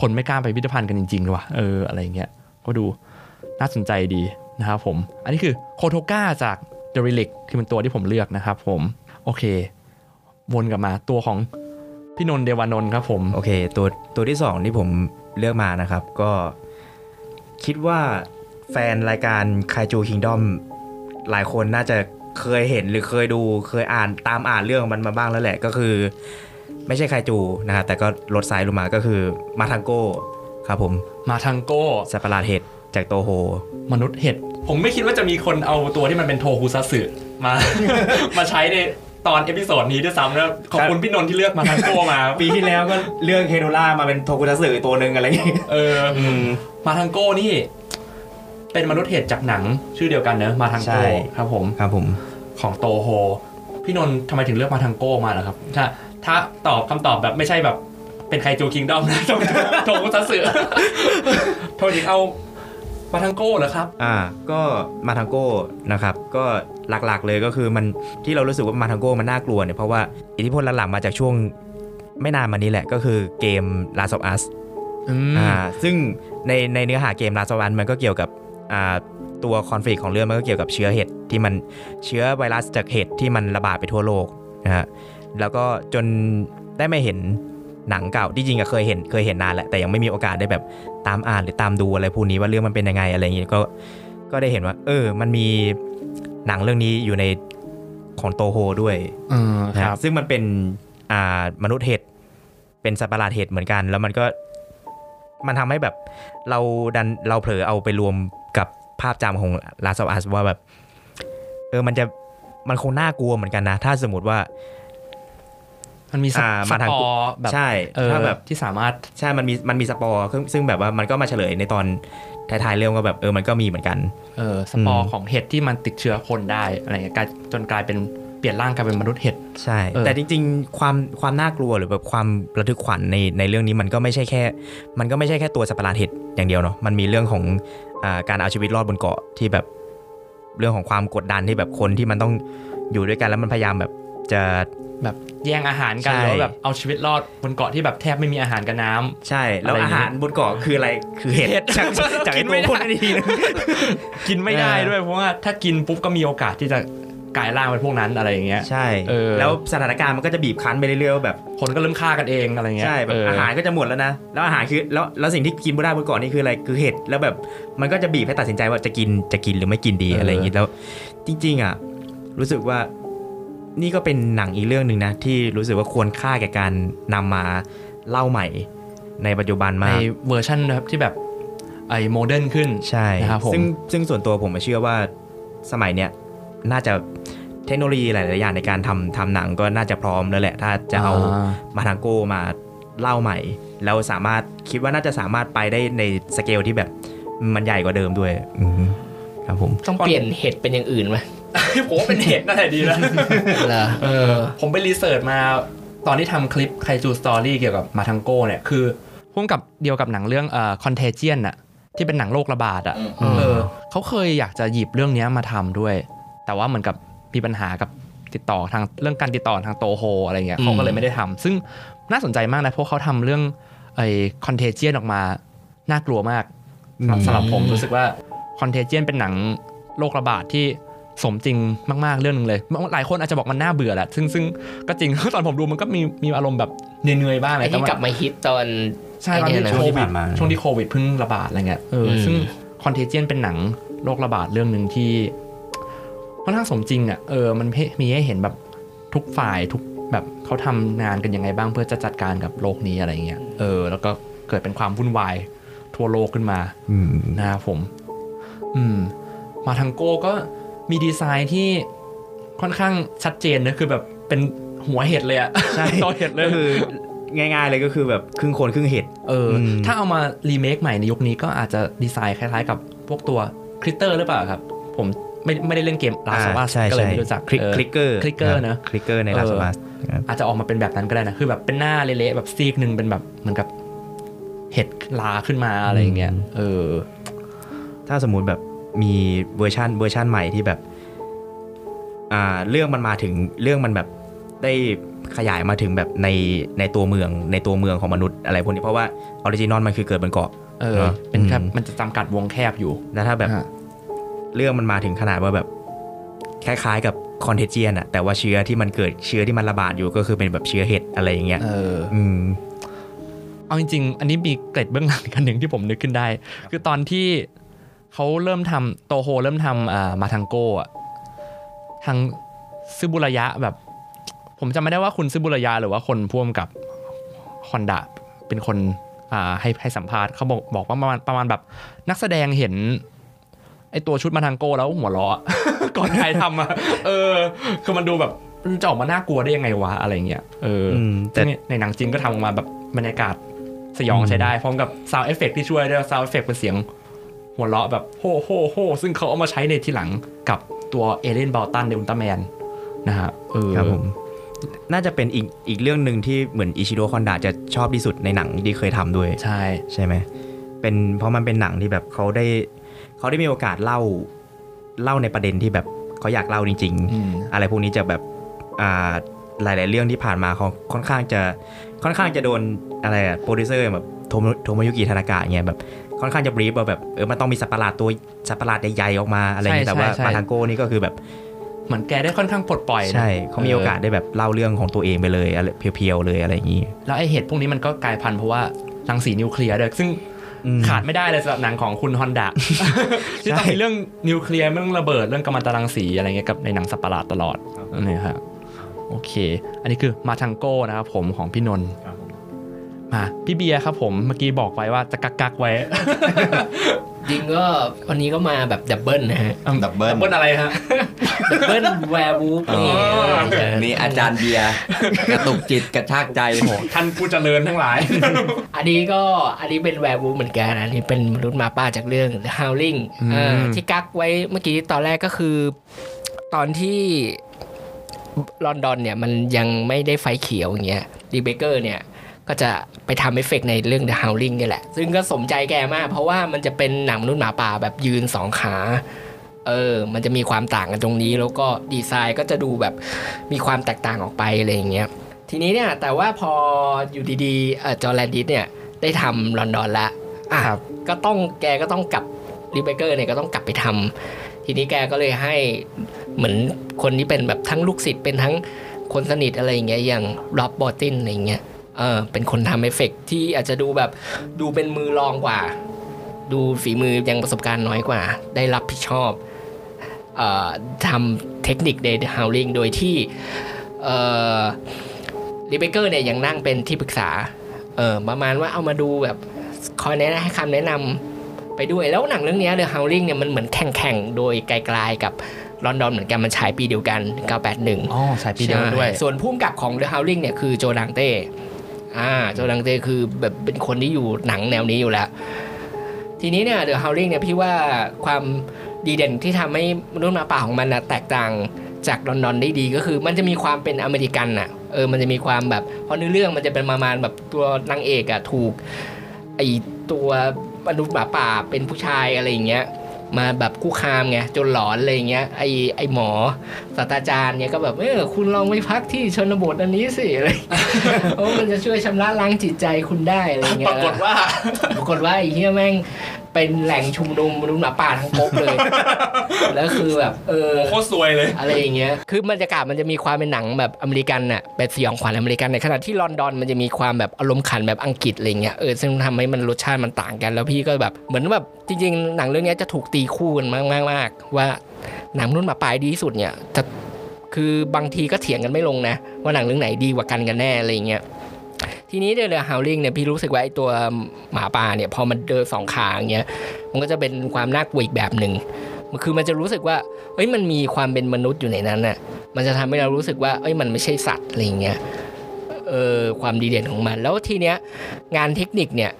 คนไม่กล้าไปพิพิธภัณฑ์กันจริงๆเลยว่ะเอออะไรอย่างเงี้ยก็ดูน่าสนใจดีนะครับผม อันนี้คือโคโทก้าจาก The Relic คือเป็นตัวที่ผมเลือกนะครับผม โอเค วนกลับมาตัวของพี่นนท์เดวานนท์ครับผมโอเค ตัวตัวที่สองที่ผมเลือกมานะครับ ก็คิดว่าแฟนรายการ Kaiju Kingdom หลายคนน่าจะเคยเห็นหรือเคยดูเคยอ่านตามอ่านเรื่องมันมาบ้างแล้วแหละก็คือ ไม่ใช่ไคจูนะครับแต่ก็ลดไซส์ลงมาก็คือมาทังโก้ครับผมมาทังโก้สัตว์ประหลาดเห็ด จากโตโฮ มนุษย์เห็ด ผมไม่คิดว่าจะมีคนเอาตัวที่มันเป็นโทคุซัตสึมา มาใช้ในตอน episode นี้ด้วยซ้ำนะขอบคุณพี่นนท์ที่เลือกมาทังโก้มา ปีที่แล้วก็เลือกเฮโดล่ามาเป็นโทคุซัตสึตัวหนึ่งอะไรอย่างงี้เอออมาทังโก้นี่ เป็นมนุษย์เห็ดจากหนังชื่อเดียวกันเนอะมาทังใช่โก้ครับผมครับผม ของโตโฮ พี่นนท์ทำไมถึงเลือกมาทังโก้มาล่ะครับ ถ้าถ้าตอบคำตอบแบบไม่ใช่แบบเป็นไคจูคิงดอมนะโทโทคุซัตสึโทษอีกเอา มาทังโก้เหรอครับ อ่า ก็มาทังโก้นะครับ ก็หลักๆเลยก็คือมันที่เรารู้สึกว่ามาทังโก้มันน่ากลัวเนี่ยเพราะว่าอิทธิพลหลักๆมาจากช่วงไม่นานมานี้แหละก็คือเกม Last of Us อ่า ซึ่งในในเนื้อหาเกม Last of Us มันก็เกี่ยวกับอ่าตัวคอนฟ lict ของเรื่องมันก็เกี่ยวกับเชื้อเห็ดที่มันเชื้อไวรัสจากเห็ดที่มันระบาดไปทั่วโลกนะฮะแล้วก็จนได้ไม่เห็น หนังเก่าที่จริงอะเคยเห็นเคยเห็นนานแหละแต่ยังไม่มีโอกาสได้แบบตามอ่านหรือตามดูอะไรพวกนี้ว่าเรื่องมันเป็นยังไงอะไรอย่างเงี้ยก็ก็ได้เห็นว่า เออ มันมีหนังเรื่องนี้อยู่ในของโตโฮด้วยเออนะคครัรับบซึ่งมันเป็นอ่ามนุษย์เห็ดเป็นสัตว์ประหลาดเห็ดเหมือนกัน แล้วมันก็มันทำให้แบบเราดันเราเผลอเอาไปรวมกับภาพจำของ Last of Us ว่าแบบ เออมันจะมันคงน่ากลัวเหมือนกันนะ ถ้าสมมติว่า มันมีสอ่าสมาทางปอร์แบบใช่เออถ้าแบบที่สามารถใช่มันมีมันมีสปอร์ซึ่งซึ่งแบบว่ามันก็มาเฉลยในตอนท้ายๆเรื่องก็แบบเออมันก็มีเหมือนกันเออสปออืร์มของเห็ดที่มันติดเชื้อคนได้อะไรเงี้ยกลายจนกลายเป็นเปลี่ยนร่างกลายเป็นมนุษย์เห็ดใช่เออแต่จริงๆ ความความน่ากลัวหรือแบบความระทึกขวัญในในเรื่องนี้มันก็ไม่ใช่แค่ มันก็ไม่ใช่แค่ตัวสัตว์ประหลาดเห็ดอย่างเดียวเนาะมันมีเรื่องของอาการเอาชีวิตรอดบนเกาะที่แบบเรื่องของความกดดันที่แบบคนที่มันต้องอยู่ด้วยกันแล้วมันพยายามแบบ จะแบบแย่งอาหารกันใช่หรือว่าแบบเอาชีวิตรอดบนเกาะที่แบบแทบไม่มีอาหารกับน้ำใช่ แล้วอะไรอย่างอางี้หารบนเกาะคืออะไรคือเห็ดเห็ดจากจากไอ้กินไม่ตัวได้พวกนี้นะกินไม่ได้เออด้วยเพราะว่าถ้ากินปุ๊บก็มีโอกาสที่จะกลายร่างเป็นพวกนั้นอะไรอย่างเงี้ยใช่เออแล้วสถานการณ์มันก็จะบีบคั้นไปเรื่อยๆว่าแบบคนก็เริ่มฆ่ากันเองอะไรเงี้ยใช่แบบเอออาหารก็จะหมดแล้วนะแล้วอาหารคือแล้วแล้วสิ่งที่กินไม่ได้บนเกาะนี่คืออะไรคือเห็ดแล้วแบบมันก็จะบีบให้ตัดสินใจว่าจะกินจะกินหรือไม่กินดีเออออะไรอย่างงี้แล้ว จริง ๆอะรู้สึกว่า นี่ก็เป็นหนังอีกเรื่องหนึ่งนะ ที่รู้สึกว่าควรค่าแก่การนำมาเล่าใหม่ในปัจจุบันในมากเวอร์ชันนะครับที่แบบไอ้ modern ขึ้นใช่นะครับผมซึ่งซึ่งส่วนตัวผมเชื่อว่าสมัยเนี้ยน่าจะเทคโนโลยีหลาย ๆ อย่างในการทำทำหนังก็น่าจะพร้อมแล้วแหละ ถ้าจะเอามาทังโก้มาเล่าใหม่ แล้วสามารถคิดว่าน่าจะสามารถไปได้ในสเกลที่แบบมันใหญ่กว่าเดิมด้วยอืมครับผมต้องเปลี่ยนเห็ดเป็นอย่างอื่นไหม ผมว่าเป็นเห็ดนั่นแหละดีแล้วเหรอเออ ผมไป research มาตอนที่ทำคลิปไคจู story เกี่ยวกับมาทังโก้เนี่ยคือพ่วงกับเดียวกับหนังเรื่องเอ่อ Contagion อะที่เป็นหนังโรคระบาดอะเออเขาเคยอยากจะหยิบเรื่องเนี้ยมาทำด้วย แต่ว่าเหมือนกับมีปัญหากับติดต่อทางเรื่องการติดต่อทางโตโฮอะไรเงี้ยเขาก็เลยไม่ได้ทำซึ่งน่าสนใจมากนะเพราะเขาทำเรื่องไอ้ Contagion ออกมาน่ากลัวมากสำหรับสำหรับผมรู้สึกว่า Contagion เป็นหนังโรคระบาดที่ สมจริงมากๆเรื่องหนึงเลย หลายคนอาจจะบอกมันน่าเบื่อแหละซึ่งซึ่งก็จริงตอนผมดูมันก็มีมีอารมณ์แบบเหนื่อยๆบ้างเลไอ้ยแต่ที่ว่ากลับมาฮิตตอนใช่ตอนที่ไอ้เนี่ยโคช่วงที่วิดผ่านมาช่วงที่โควิดเพิ่งระบาดอะไรเงี้ยเอออมซึ่งคอนเทเจียนเป็นหนังโรคระบาดเรื่องหนึ่งที่ค่อนข้างสมจริงอะเออมันมีให้เห็นแบบทุกฝ่ายทุกแบบเขาทำงานกันยังไงบ้างเพื่อจะจัดการกับโรคนี้อะไรเงี้ยเออ แล้วก็เกิดเป็นความวุ่นวายทั่วโลกขึ้นมาอืมนะครับผม อืม มาทังโก้ก็ มีดีไซน์ที่ค่อนข้างชัดเจนนะคือแบบเป็นหัวเห็ดเลยอะใช่ตัวเห็ดเลยก็คือง่ายๆเลยก็คือแบบครึ่งคนครึ่งเห็ดเอออมถ้าเอามารีเมคใหม่ในยุคนี้ก็อาจจะดีไซน์คล้ายๆกับพวกตัว clicker หรือเปล่าครับ ผมไม่ไม่ได้เล่นเกม Last of Us ใช่ก็เลยใช่ไม่รู้จักคลิกเออ clicker clicker เนอะ clicker ในเออลาสบัสอาจจะออกมาเป็นแบบนั้นก็ได้นะ คือแบบเป็นหน้าเละๆแบบซีกหนึ่งเป็นแบบเหมือนกับเห็ดราขึ้นมาอะไรอย่างเงี้ยเออ ถ้าสมมุติแบบ มีเวอร์ชันเวอร์ชันใหม่ที่แบบอ่าเรื่องมันมาถึงเรื่องมันแบบได้ขยายมาถึงแบบในในตัวเมืองในตัวเมืองของมนุษย์อะไรพวกนี้เพราะว่า original มันคือเกิดบนเกาะเออเนอะเป็นแค่อืมมันจะจำกัดวงแคบอยู่แล้วถ้าแบบฮะเรื่องมันมาถึงขนาดว่าแบบคล้ายๆกับ Contagion อะแต่ว่าเชื้อที่มันเกิดเชื้อที่มันระบาดอยู่ก็คือเป็นแบบเชื้อเห็ดอะไรอย่างเงี้ยเอออืมเอาจริงๆ อันนี้มีเกร็ดเบื้องหลังอีกอันหนึ่งที่ผมนึกขึ้นได้ คือตอนที่ เขาเริ่มทำโตโฮเริ่มทำอ่ามาทังโก้อะทางซึบุระยะแบบ ผมจำไม่ได้ว่าคุณซึบุระยะหรือว่าคนพ่วงกับคอนดะเป็นคนอ่าให้ให้สัมภาษณ์เขาบอกบอกว่าประมาณประมาณแบบนักแสดงเห็นไอตัวชุดมาทังโก้แล้วหัวเราะก่อนถ่ายทำอะเออ คือมันดูแบบมันจะออกมาน่ากลัวได้ยังไงวะอะไรเงี้ยเอออมแต่แต่ในหนังจริงก็ทำออกมาแบบบรรยากาศสยองใช้ได้พร้อมกับ sound effect ที่ช่วยด้วย sound effect เป็นเสียง หัวเราะแบบโฮโฮโฮซึ่งเขาเอามาใช้ในทีหลังกับตัวเอเลนบัลตันในอุลตร้าแมนนะฮะเออครับผมน่าจะเป็นอีกอีกเรื่องหนึ่งที่เหมือนอิชิโร่ฮอนดะจะชอบที่สุดในหนังที่เคยทำด้วย ใช่ใช่ไหมเป็นเพราะมันเป็นหนังที่แบบเขาได้เขาได้มีโอกาสเล่าเล่าในประเด็นที่แบบเขาอยากเล่าจริงอืมๆอะไรพวกนี้จะแบบอ่าหลาย ๆ เรื่องที่ผ่านมาเขาค่อนข้างจะค่อนข้างจะโดนอะไรอะโปรดิวเซอร์แบบโทโมโทโมยูกิทานากะเงี้ยแบบ ค่อนข้างจะ brief ว่าแบบเออมันต้องมีสัตว์ประหลาดตัวสัตว์ประหลาดใหญ่ๆออกมาอะไรอย่างเงี้ยใช่แต่ว่าใช่มาทังโก้นี่ก็คือแบบเหมือนแกได้ค่อนข้างปลดปล่อยนะใช่เขามีโอกาสได้แบบเล่าเรื่องของตัวเองไปเลยอะไร pure ๆเลยอะไรอย่างงี้ แล้วไอเห็ดพวกนี้มันก็กลายพันธุ์เพราะว่ารังสีนิวเคลียร์ด้วยซึ่งอืมขาดไม่ได้เลยสำหรับหนังของคุณฮอนดะที่ต้องมีเรื่องนิวเคลียร์เรื่องระเบิดเรื่องกัมมันตรังสีอะไรเงี้ยกับในหนังสัตว์ประหลาดตลอดนี่ครับโอเค อันนี้คือมาทังโก้นะครับผมของพี่นนท์ มาพี่เบียร์ครับผมเมื่อกี้บอกไว้ว่าจะกักกักๆไว้ จริงก็วันนี้ก็มาแบบ double นะฮะ double บนอะไรฮะ double werewolf นี่อ๋อเออนี่อาจารย์เบียร์กระตุกจิตกระชากใจท่านผู้เจริญทั้งหลาย อันนี้ก็อันนี้เป็น werewolf เหมือนกันอันนี้เป็นมนุษย์หมาป่าจากเรื่อง The Howling อืมอ่าที่กักไว้เมื่อกี้ตอนแรกก็คือ ตอนที่ลอนดอนเนี่ยมันยังไม่ได้ไฟเขียวอย่างเงี้ยริคเบเกอร์เนี่ย ก็จะไปทำเอฟเฟกต์ในเรื่อง The Howling นี่แหละ ซึ่งก็สมใจแกมาก เพราะว่ามันจะเป็นหนังมนุษย์หมาป่าแบบยืนสองขาเออ มันจะมีความต่างกันตรงนี้ แล้วก็ดีไซน์ก็จะดูแบบมีความแตกต่างออกไปอะไรอย่างเงี้ย ทีนี้เนี่ยแต่ว่าพออยู่ดีๆเอ่อจอห์นแลนดิสเนี่ยได้ทำลอนดอนละอะครับก็ต้องแกก็ต้องกลับริคเบเกอร์เนี่ยก็ต้องกลับไปทำทีนี้แกก็เลยให้เหมือนคนที่เป็นแบบทั้งลูกศิษย์เป็นทั้งคนสนิทอะไรอย่างเงี้ยอย่างร็อบบอตตินอะไรอย่างเงี้ย เออเป็นคนทำเอฟเฟกต์ที่อาจจะดูแบบดูเป็นมือรองกว่า ดูฝีมือยังประสบการณ์น้อยกว่า ได้รับผิดชอบเอ่อทำเทคนิค The Howling โดยที่เอ่อ Rick Baker เนี่ยยังนั่งเป็นที่ปรึกษาเออประมาณว่าเอามาดูแบบคอยแนะนำให้คำแนะนำไปด้วยแล้วหนังเรื่องเนี้ย The Howling เนี่ยมันเหมือนแข่งๆ โดยไกลๆกับลอนดอนเหมือนกันมันฉายปีเดียวกัน 981 อ๋อฉายปีเดียวกันด้วยใช่ส่วนผู้กำกับของ The Howling เนี่ยคือ Joe Dante อ่า Joe Dante คือแบบเป็นคนที่อยู่หนังแนวนี้อยู่แล้ว ทีนี้เนี่ย The Howling เนี่ยพี่ว่าความดีเด่นที่ทำให้มนุษย์หมาป่าของมันนะแตกต่างจากลอนดอนได้ดีก็คือ มันจะมีความเป็นอเมริกันน่ะเออมันจะมีความแบบเพราะในเรื่องมันจะเป็นประมาณแบบตัวนางเอกอะถูกไอตัวมนุษย์หมาป่าเป็นผู้ชายอะไรอย่างเงี้ย มาแบบคุกคามไงจนหลอนอะไรอย่างเงี้ยไอไอหมอศาสตราจารย์เนี่ยก็แบบเออคุณลองไปพักที่ชนบทอันนี้สิอะไรโอ้มันจะช่วยชำระล้างจิตใจคุณได้อะไรเงี้ยปรากฏว่าปรากฏว่าไอ้เหี้ยแม่ง เป็นแหล่งชุมนุมมนุษย์หมาป่าทั้งก๊กเลย แล้วคือแบบ เออโคตรซวยเลย อะไรอย่างเงี้ย คือบรรยากาศมันจะมีความเป็นหนังแบบอเมริกันน่ะแบบสยองขวัญอเมริกันในขณะที่ลอนดอนมันจะมีความแบบอารมณ์ขันแบบอังกฤษอะไรเงี้ย เออ ซึ่งทำให้มันรสชาติมันต่างกัน แล้วพี่ก็แบบเหมือนแบบจริง ๆ หนังเรื่องเนี้ยจะถูกตีคู่กันมากมากๆว่าหนังมนุษย์หมาป่าดีที่สุดเนี่ยจะคือบางทีก็เถียงกันไม่ลงนะ ว่าหนังเรื่องไหนดีกว่ากันกันแน่อะไรเงี้ย ทีนี้ The Howling เนี่ยพี่รู้สึกว่าไอตัวหมาป่าเนี่ยพอมันเดินสองขาอย่างเงี้ยมันก็จะเป็นความน่ากลัวอีกแบบหนึ่งมันคือมันจะรู้สึกว่าเอ้ยมันมีความเป็นมนุษย์อยู่ในนั้นน่ะมันจะทำให้เรารู้สึกว่าเอ้ยมันไม่ใช่สัตว์อะไรอย่างเงี้ยเออความดีเด่นของมัน แล้วทีเนี้ยงานเทคนิคเนี่ย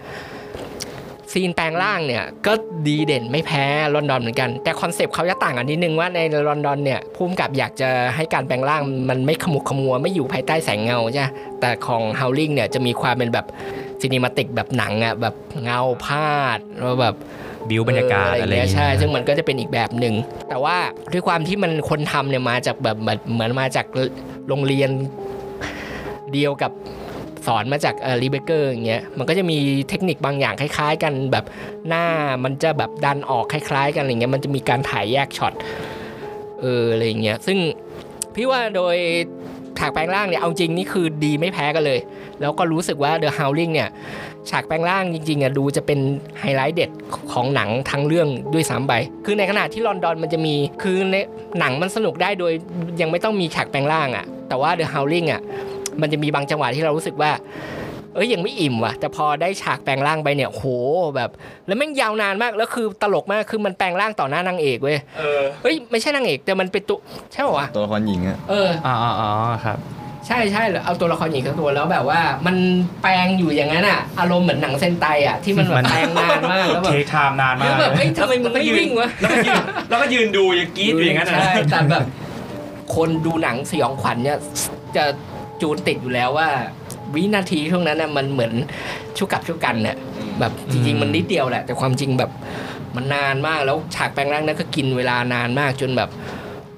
scene แปลงร่างเนี่ยก็ดีเด่นไม่แพ้ลอนดอนเหมือนกัน แต่ concept เขาจะต่างกันนิดนึงว่าในลอนดอนเนี่ยผู้กำกับอยากจะให้การแปลงร่างมันไม่ขมุกขมัวไม่อยู่ภายใต้แสงเงาใช่ไหมแต่ของ Howling เนี่ยจะมีความเป็นแบบ cinematic แบบหนังอะแบบเงาพาดแล้วแบบบิวบรรยากาศอะไรอย่างเงี้ยใช่เงี้ยซึ่งมันก็จะเป็นอีกแบบหนึ่ง แต่ว่าด้วยความที่มันคนทำเนี่ยมาจากแบบเหมือนเหมือนมาจากโรงเรียนเดียวกับ สอนมาจาก Rick Baker อย่างเงี้ยมันก็จะมีเทคนิคบางอย่างคล้าย ๆ กันแบบหน้ามันจะแบบดันออกคล้าย ๆ กันอะไรเงี้ยมันจะมีการถ่ายแยกช็อตเอออะไรเงี้ยซึ่งพี่ว่าโดยฉากแปลงร่างเนี่ยเอาจริงนี่คือดีไม่แพ้กันเลย แล้วก็รู้สึกว่า The Howling เนี่ยฉากแปลงร่างจริงๆอะดูจะเป็นไฮไลท์เด็ดของหนังทั้งเรื่องด้วยซ้ำไป คือในขณะที่ลอนดอนมันจะมีคือในหนังมันสนุกได้โดยยังไม่ต้องมีฉากแปลงร่างอะแต่ว่า The Howling อะ มันจะมีบางจังหวะที่เรารู้สึกว่า เอ้ยยังไม่อิ่มว่ะ แต่พอได้ฉากแปลงร่างไปเนี่ยโหแบบ แล้วแม่งยาวนานมากแล้วคือตลกมากคือมันแปลงร่างต่อหน้านางเอกเว้ยเออเฮ้ยไม่ใช่นางเอกแต่มันเป็นตัวใช่ป่าวะตัวละครหญิงอะเอออ๋ออ๋อครับใช่ใช่เอาตัวละครหญิงทั้งตัวแล้วแบบว่า มันแปลงอยู่อย่างนั้นอะอารมณ์เหมือนหนังเซนไตอะที่มันแบบแปลงนานมากแล้วแบบเทคไทม์นานมาแล้วกแบบเฮ้ยทำไมมึงไม่วิ่งวะแล้วก็ยืนแล้วก็ยืนดูอย่างกรี๊ดอยู่อย่างนั้นนะใช่แต่แบบคนดูหนังสยองขวัญเนี่ยจะ จูนติดอยู่แล้วว่า วินาทีช่วงนั้นน่ะมันเหมือนชุกกับชุกกันเนี่ยแบบจริงๆมันนิดเดียวแหละ แต่ความจริงแบบมันนานมากแล้วฉากแปลงร่างนั้นก็กินเวลานานมากจนแบบ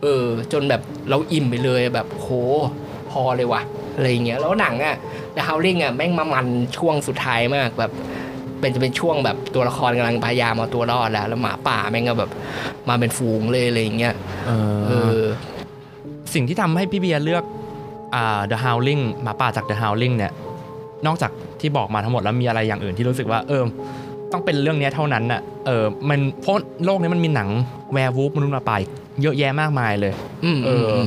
เออ จนแบบเราอิ่มไปเลยแบบโหพอเลยว่ะอะไรอย่างเงี้ยแล้วหนังอะ The Howling อะแม่งมามันช่วงสุดท้ายมากแบบเป็นจะเป็นช่วงแบบตัวละครกำลังพยายามเอาตัวรอดแล้ว แล้วหมาป่าแม่งก็แบบมาเป็นฝูงเลยอะไรอย่างเงี้ยเอเอออสิ่งที่ทำให้พี่เบียร์เลือกอ่า The Howling หมาป่าจาก The Howling เนี่ยนอกจากที่บอกมาทั้งหมดแล้วมีอะไรอย่างอื่นที่รู้สึกว่าเออต้องเป็นเรื่องเนี้ยเท่านั้นน่ะเออมันเพราะโลกนี้มันมีหนังแวร์วูฟมนุษย์หมาป่าอีกเยอะแยะมากมายเลยอืมเออม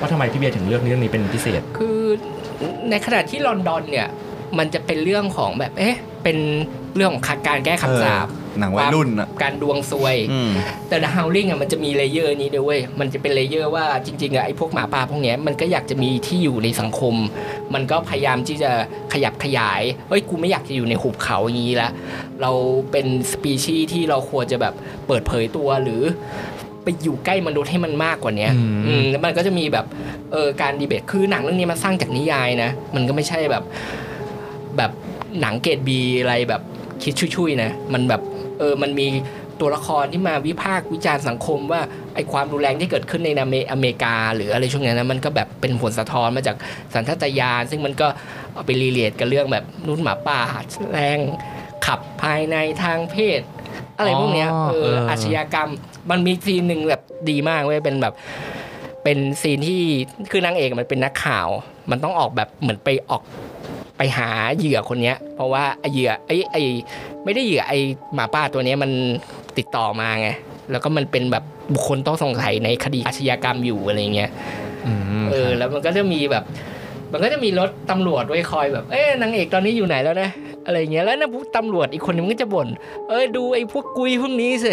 ว่าทำไมพี่เบียร์ถึงเลือกเรื่องนี้เป็นพิเศษ คือในขณะที่ลอนดอนเนี่ยมันจะเป็นเรื่องของแบบเอ๊ะเป็นเรื่องของการแก้คำสาปเออ หนังวัยรุ่นอะการดวงซวยอืมแต่ The Howling อะมันจะมี layer นี้ด้วยเว้ยมันจะเป็น layer ว่าจริงๆอะไอ้พวกหมาป่าพวกเนี้ยมันก็อยากจะมีที่อยู่ในสังคม มันก็พยายามที่จะขยับขยายเฮ้ยกูไม่อยากจะอยู่ในหุบเขาอย่างนี้ละเราเป็นสปีชีส์ที่เราควรจะแบบเปิดเผยตัวหรือไปอยู่ใกล้มนุษย์ให้มันมากกว่าเนี้ยอืมอืมแล้วมันก็จะมีแบบเออการดีเบตคือหนังเรื่องนี้มันสร้างจากนิยายนะ มันก็ไม่ใช่แบบแบบหนังเกรด B อะไรแบบคิดชุยๆนะ มันแบบ เออมันมีตัวละครที่มาวิพากษ์วิจารณ์สังคมว่าไอ้ความรุนแรงที่เกิดขึ้นในอเมอเมริกา หรืออะไรช่วงนั้นนะมันก็แบบเป็นผลสะท้อนมาจากสัญชาตญาณซึ่งมันก็เอาไป relate กับเรื่องแบบมนุษย์หมาป่าแรงขับภายในทางเพศ อะไรพวกเนี้ยอ๋อเออเออออาชญากรรมมันมี scene หนึ่งแบบดีมากเว้ยเป็นแบบเป็น scene ที่คือนางเอกมันเป็นนักข่าว มันต้องออกแบบเหมือนไปออก ไปหาเหยื่อคนเนี้ยเพราะว่าไอเหยื่อไอไอไม่ได้เหยื่อไอหมาป่าตัวเนี้ยมันติดต่อมาไงแล้วก็มันเป็นแบบบุคคลต้องสงสัยในคดีอาชญากรรมอยู่อะไรเงี้ยอืมเออ แล้วมันก็จะมีแบบ มันก็จะมีรถตำรวจไว้คอยแบบ เอ๊ะนางเอกตอนนี้อยู่ไหนแล้วนะอะไรเงี้ยแล้วนะพวกตำรวจอีกคนนึงมันก็จะบ่นเอ้ยดูไอ้พวกกุยพวกนี้สิ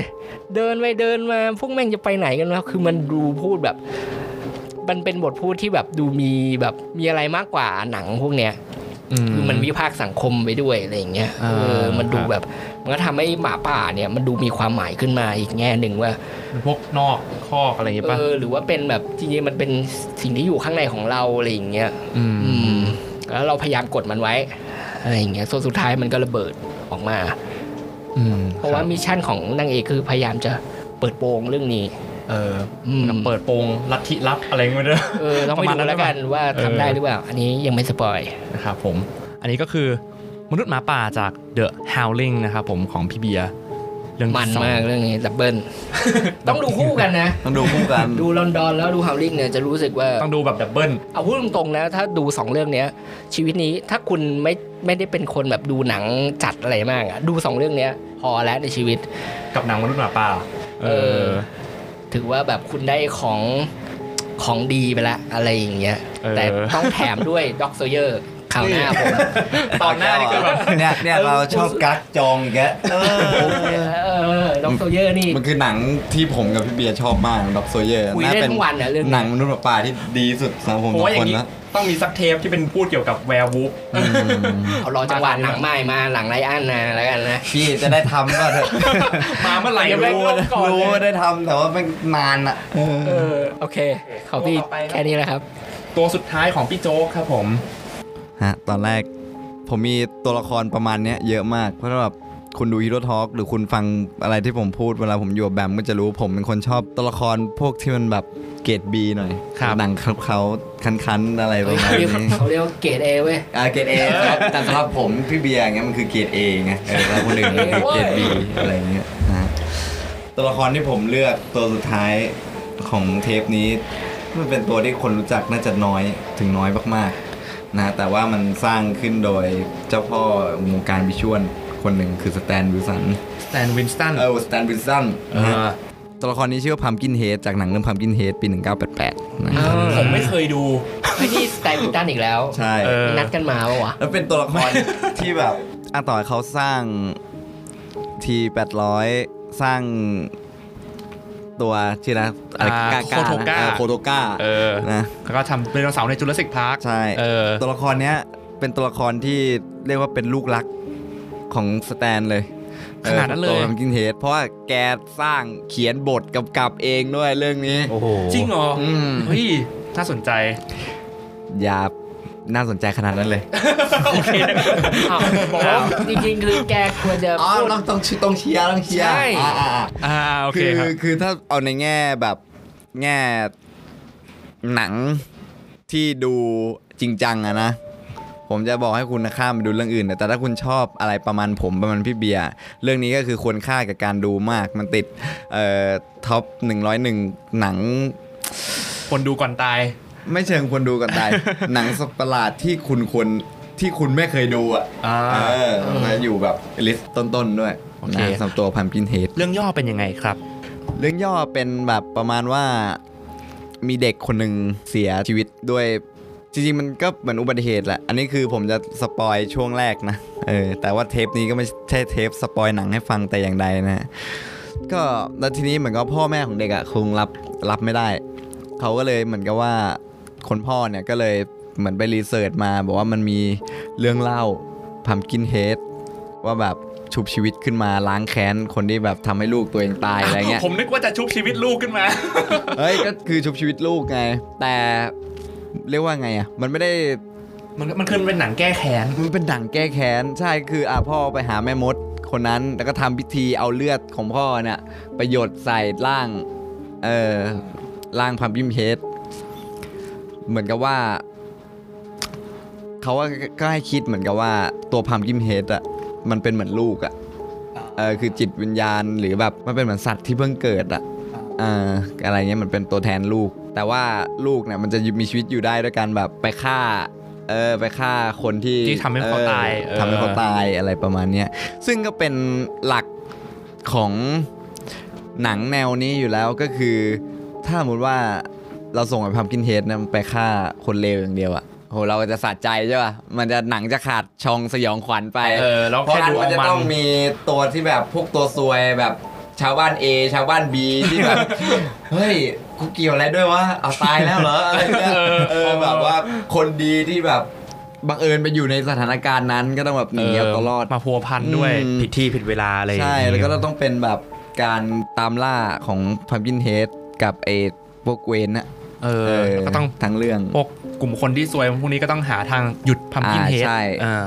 เดินไปเดินมาพวกแม่งจะไปไหนกันวะคือมันดูพูดแบบ มันเป็นบทพูดที่แบบดูมีแบบมีอะไรมากกว่าหนังพวกเนี้ย คือมันวิพากษ์สังคมไปด้วยอะไรอย่างเงี้ยอ่าเออมันดูครับแบบ มันก็ทำให้หมาป่าเนี่ยมันดูมีความหมายขึ้นมาอีกแง่หนึ่งว่าพวกนอกคอกอะไรอย่างงี้เอป่ะอหรือว่าเป็นแบบจริงๆมันเป็นสิ่งที่อยู่ข้างในของเราอะไรอย่างเงี้ยอืมอืมแล้วเราพยายามกดมันไว้อะไรอย่างเงี้ยส่วนสุดท้ายมันก็ระเบิดออกมาอืมเพราะว่ามิชชั่นของนางเอกคือพยายามจะเปิดโปงเรื่องนี้ เอออืมเปิดโปงลัทธิลับอะไรเงี้ยด้วยเออต้องไปประมาณดูนั้นแล้วกันว่าเออทำได้หรือเปล่า อันนี้ยังไม่ spoil นะครับผม อันนี้ก็คือมนุษย์หมาป่าจาก The Howling นะครับผมของพี่เบียร์เรื่องที่มันสองมากเรื่องนี้ doubleต้องดูคู่กันนะ ต้องดูคู่กัน ดูลอนดอนแล้วดู Howling เนี่ยจะรู้สึกว่าต้องดูแบบ doubleเอาพูดตรงๆนะถ้าดูสองเรื่องเนี้ย ชีวิตนี้ถ้าคุณไม่ไม่ได้เป็นคนแบบดูหนังจัดอะไรมากอะดูสองเรื่องเนี้ยพอแล้วในชีวิตกับหนังมนุษย์หมาป่าเออ ถือว่าแบบคุณได้ของของดีไปละอะไรอย่างเงี้ยเออแต่ต้องแถมด้วยด็อกโซเยอร์ข่าวหน้าผมตอนหน้านี่คือแบบเนี่ยเนี่ยเราชอบกักจองแก ด็อกโซเยอร์นี่ มันคือหนังที่ผมกับพี่เบียร์ชอบมากด็อกโซเยอร์คุยได้ทั้งวันอะเรื่องนี้ หนังมนุษย์หมาป่าที่ดีสุดสำหรับผมผมทุกว่าอคย่านงนี้นะต้องมีสักเทปที่เป็นพูดเกี่ยวกับ werewolf อืมเอารอจังหวะหนังใหม่มาหลังไรอันนะแล้วกันนะพี่จะได้ทำก็เถอะมาเมื่อไหร่ยังไม่รู้ลงก่อนรู้เลยว่าได้ทำแต่ว่ามันนานอะเออเออโอเคขอพี่แค่นี้แหละครับ ตัวสุดท้ายของพี่โจ๊กครับผมฮะตอนแรกผมมีตัวละครประมาณเนี้ยเยอะมากเพราะว่าแบบ คุณดู Hero Talk หรือคุณฟังอะไรที่ผมพูดเวลาผมอยู่กับแบมก็จะรู้ผมเป็นคนชอบตัวละครพวกที่มันแบบเกรด B หน่อยครับ หนังเขาๆคันๆอะไรประมาณเขาเรียกนี้เขาเรียกว่าเกรด A เว้ยอ่าเกรด A ครับแต่สำหรับผมพี่เบียร์อย่างเงี้ยมันคือเกรด A ไงเออแล้วคนอื่นมันคือเกรด B อะไรเงี้ยนะฮะตัวละครที่ผมเลือกตัวสุดท้ายของเทปนี้ มันเป็นตัวที่คนรู้จักน่าจะน้อยถึงน้อยมากๆนะแต่ว่ามันสร้างขึ้นโดยเจ้าพ่อวงการ visual คนหนึ่งคือ Stan Winston Stan Winston เออ Stan Winstonนะฮะตัวละครนี้ชื่อว่าพัมกินเฮดจากหนังเรื่องพัมกินเฮดปี 1988นะครับผมไม่เคยดูไอ้นี่สไตล์วินตันอีกแล้วใช่เออนัดกันมาปะวะแล้วเป็นตัวละครที่แบบอะต่อให้เขาสร้างทีแปดร้อยสร้างตัวชื่อนะอะไรอ่ากาโคโทก้าเออโคโทก้าเออนะแล้วก็ทำเป็นดาวเสาร์ในจุลศิษย์พาร์คใช่เออตัวละครเนี้ยเป็นตัวละครที่เรียกว่าเป็นลูกรัก ของ Stan เลยขนาดนั้นเลย Pumpkinhead เพราะว่าแกสร้างเขียนบทกำกับเองด้วยเรื่องนี้โอ้โหจริงเหรออืมเฮ้ยน่าสนใจ อย่าน่าสนใจขนาดนั้นเลยอ้าวบอกว่าจริงๆคือแกควรจะอ๋อพูดต้องต้องต้องเชียร์ต้องเชียร์ใช่อ่าอ่าอ่าอ่าโอเคคือครับคือถ้าเอาในแง่แบบแง่หนังที่ดูจริงจังอะนะ ผมจะบอกให้คุณนะข้ามไปดูเรื่องอื่น แต่ถ้าคุณชอบอะไรประมาณผมประมาณพี่เบียร์เรื่องนี้ก็คือควรค่ากับการดูมาก มันติดเอ่อ top 101 หนัง คนดูก่อนตาย ไม่เชิงควรดูกันได้หนังสัตว์ประหลาดที่คุณควรที่คุณไม่เคยดูอะอ่าเออมาอยู่แบบ list ต้นๆด้วยโอเคนะสำหรับตัว Pumpkinhead เรื่องย่อเป็นยังไงครับ เรื่องย่อเป็นแบบประมาณว่ามีเด็กคนหนึ่งเสียชีวิตด้วย จริงๆมันก็เหมือนอุบัติเหตุแหละ อันนี้คือผมจะ spoil ช่วงแรกนะ เออ แต่ว่าเทปนี้ก็ไม่ใช่เทป spoil หนังให้ฟังแต่อย่างใดนะฮะก็แล้วทีนี้เหมือนกับพ่อแม่ของเด็กอะคงรับรับไม่ได้ เขาก็เลยเหมือนกับว่าคนพ่อเนี่ยก็เลยเหมือนไป research มา บอกว่ามันมีเรื่องเล่า Pumpkinhead ว่าแบบชุบชีวิตขึ้นมาล้างแค้นคนที่แบบทำให้ลูกตัวเองตายอะไรเงี้ย ผมนึกว่าจะชุบชีวิตลูกขึ้นมา เฮ้ยก็คือชุบชีวิตลูกไง แต่ เรียกว่าไงอะมันไม่ได้มันมันคือเป็นหนังแก้แค้นมันเป็นดั่งแก้แค้นใช่คืออะพ่อไปหาแม่มดคนนั้นแล้วก็ทำพิธีเอาเลือดของพ่อเนี่ยไปหยดใส่ร่างเออร่างพัมพิมเฮดเหมือนกับว่าเขาว่าก็ให้คิดเหมือนกับว่าตัวพัมพิมเฮดอะมันเป็นเหมือนลูกอะเออคือจิตวิญญาณหรือแบบมันเป็นเหมือนสัตว์ที่เพิ่งเกิดอะอ่าอะไรเงี้ยมันเป็นตัวแทนลูก แต่ว่าลูกเนี่ยมันจะมีชีวิตอยู่ได้ด้วยการแบบไปฆ่าเออไปฆ่าคนที่ที่ทำให้เขาตายออเออทำให้เขาตายอะไรประมาณเนี้ยซึ่งก็เป็นหลักของหนังแนวนี้อยู่แล้วก็คือ ถ้าสมมติว่าเราส่งไปพัมกินเฮดนะมันไปฆ่าคนเลวอย่างเดียวอะโหเราจะสะใจใช่ป่ะ มันจะหนังจะขาดชองสยองขวัญไป เออแล้วเพราะแค่งั้นดูมันเอาจะมันต้องมีตัวที่แบบพวกตัวซวยแบบ ชาวบ้าน A ชาวบ้าน B ที่แบบเฮ้ยกูเกี่ยวอะไรด้วยวะเอาตายแล้วเหรออะไรเงี้ยเออแบบว่าคนดีที่แบบบังเอิญไปอยู่ในสถานการณ์นั้นก็ต้องแบบหนีเอาตัวรอด มาพัวพันด้วยอืม ผิดที่ผิดเวลาอะไรอย่างใช่งี้แล้วก็ต้องเป็นแบบการตามล่าของพัมกินเฮดกับไอ้พวกเวนน่ะเออแล้วก็ต้องทั้งเรื่อง พวกกลุ่มคนที่ซวยพวกนี้ก็ต้องหาทางหยุด Pumpkin อ่า head ใช่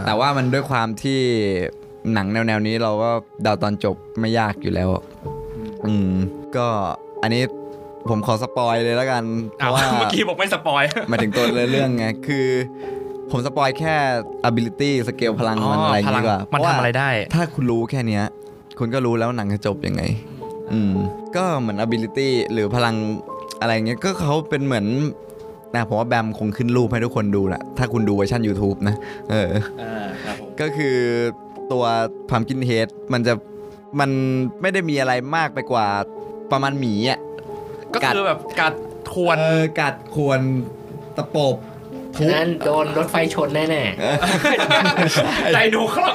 แต่ว่ามันด้วยความที่ หนังแนวๆนี้เราก็เดาตอนจบไม่ยากอยู่แล้ว อืม ก็อันนี้ผมขอ spoil เลยแล้วกัน อ้าวราะว่าเมื่อกี้บอกไม่ spoil หมายถึงตัวเรื่องไงคือ ผมสปอยแค่ ability สเกลพลังมันอะไรอย่างงี้ดีกว่าเพราะทำว่ามันทำอะไรได้ ถ้าคุณรู้แค่เนี้ย คุณก็รู้แล้วหนังจะจบยังไง อืม ก็เหมือน ability หรือพลังอะไรเงี้ยก็เขาเป็นเหมือนนะผมว่าแบมคงขึ้นรูปให้ทุกคนดูแหละถ้าคุณดูเวอร์ชัน YouTube นะ เออก็คือ ตัว Pumpkin Head มันจะมันไม่ได้มีอะไรมากไปกว่าประมาณหมีอะก็คือแบบกัดทวนเออกัดควรตะปบฉะนั้นโดนรถไฟชนแน่ไดโนครับ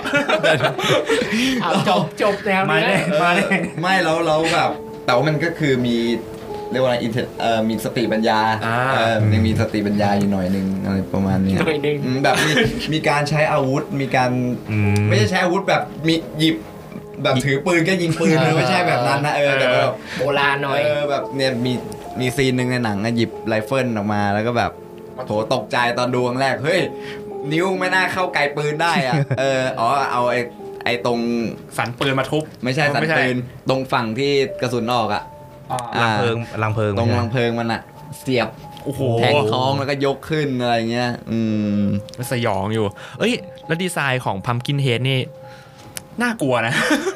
ๆเอาจบจบแนวมานี้แน่มาแน่ไม่แล้วแล้วแบบแต่ว่ามันก็คือมี เรียกว่าอะไร inte เอ่อมีสติปัญญาอ่า เออมันยังมีสติปัญญาอยู่หน่อยหนึ่งอะไรประมาณเนี้ยหน่อยหนึ่งอืมแบบมีมีการใช้อาวุธมีการ อืม ไม่ใช่ใช้อาวุธแบบมีหยิบแบบถือปืนก็ยิงปืนนะไม่ใช่แบบนั้นนะเออแต่ว่าแบบโบราณหน่อย เออแบบเนี่ยมีมี scene หนึ่งในหนังอะหยิบไรเฟิลออกมาแล้วก็แบบโถตกใจตอนดูครั้งแรกเฮ้ยนิ้วไม่น่าเข้าไกลปืนได้อะเอออ๋อเอาไอ้ไอ้ตรงสันปืนมาทุบไม่ใช่สันไม่ใช่ ปืนตรงฝั่งที่กระสุนออกอะ ลังเพลิงลังเพลิงตรงใช่ไหมรังเพลิงมันอะเสียบโอ้โหแทงท้องแล้วก็ยกขึ้นอะไรเงี้ย อืมมันสยองอยู่ เอ้ย แล้วดีไซน์ของพัมกินเฮดนี่น่ากลัวนะ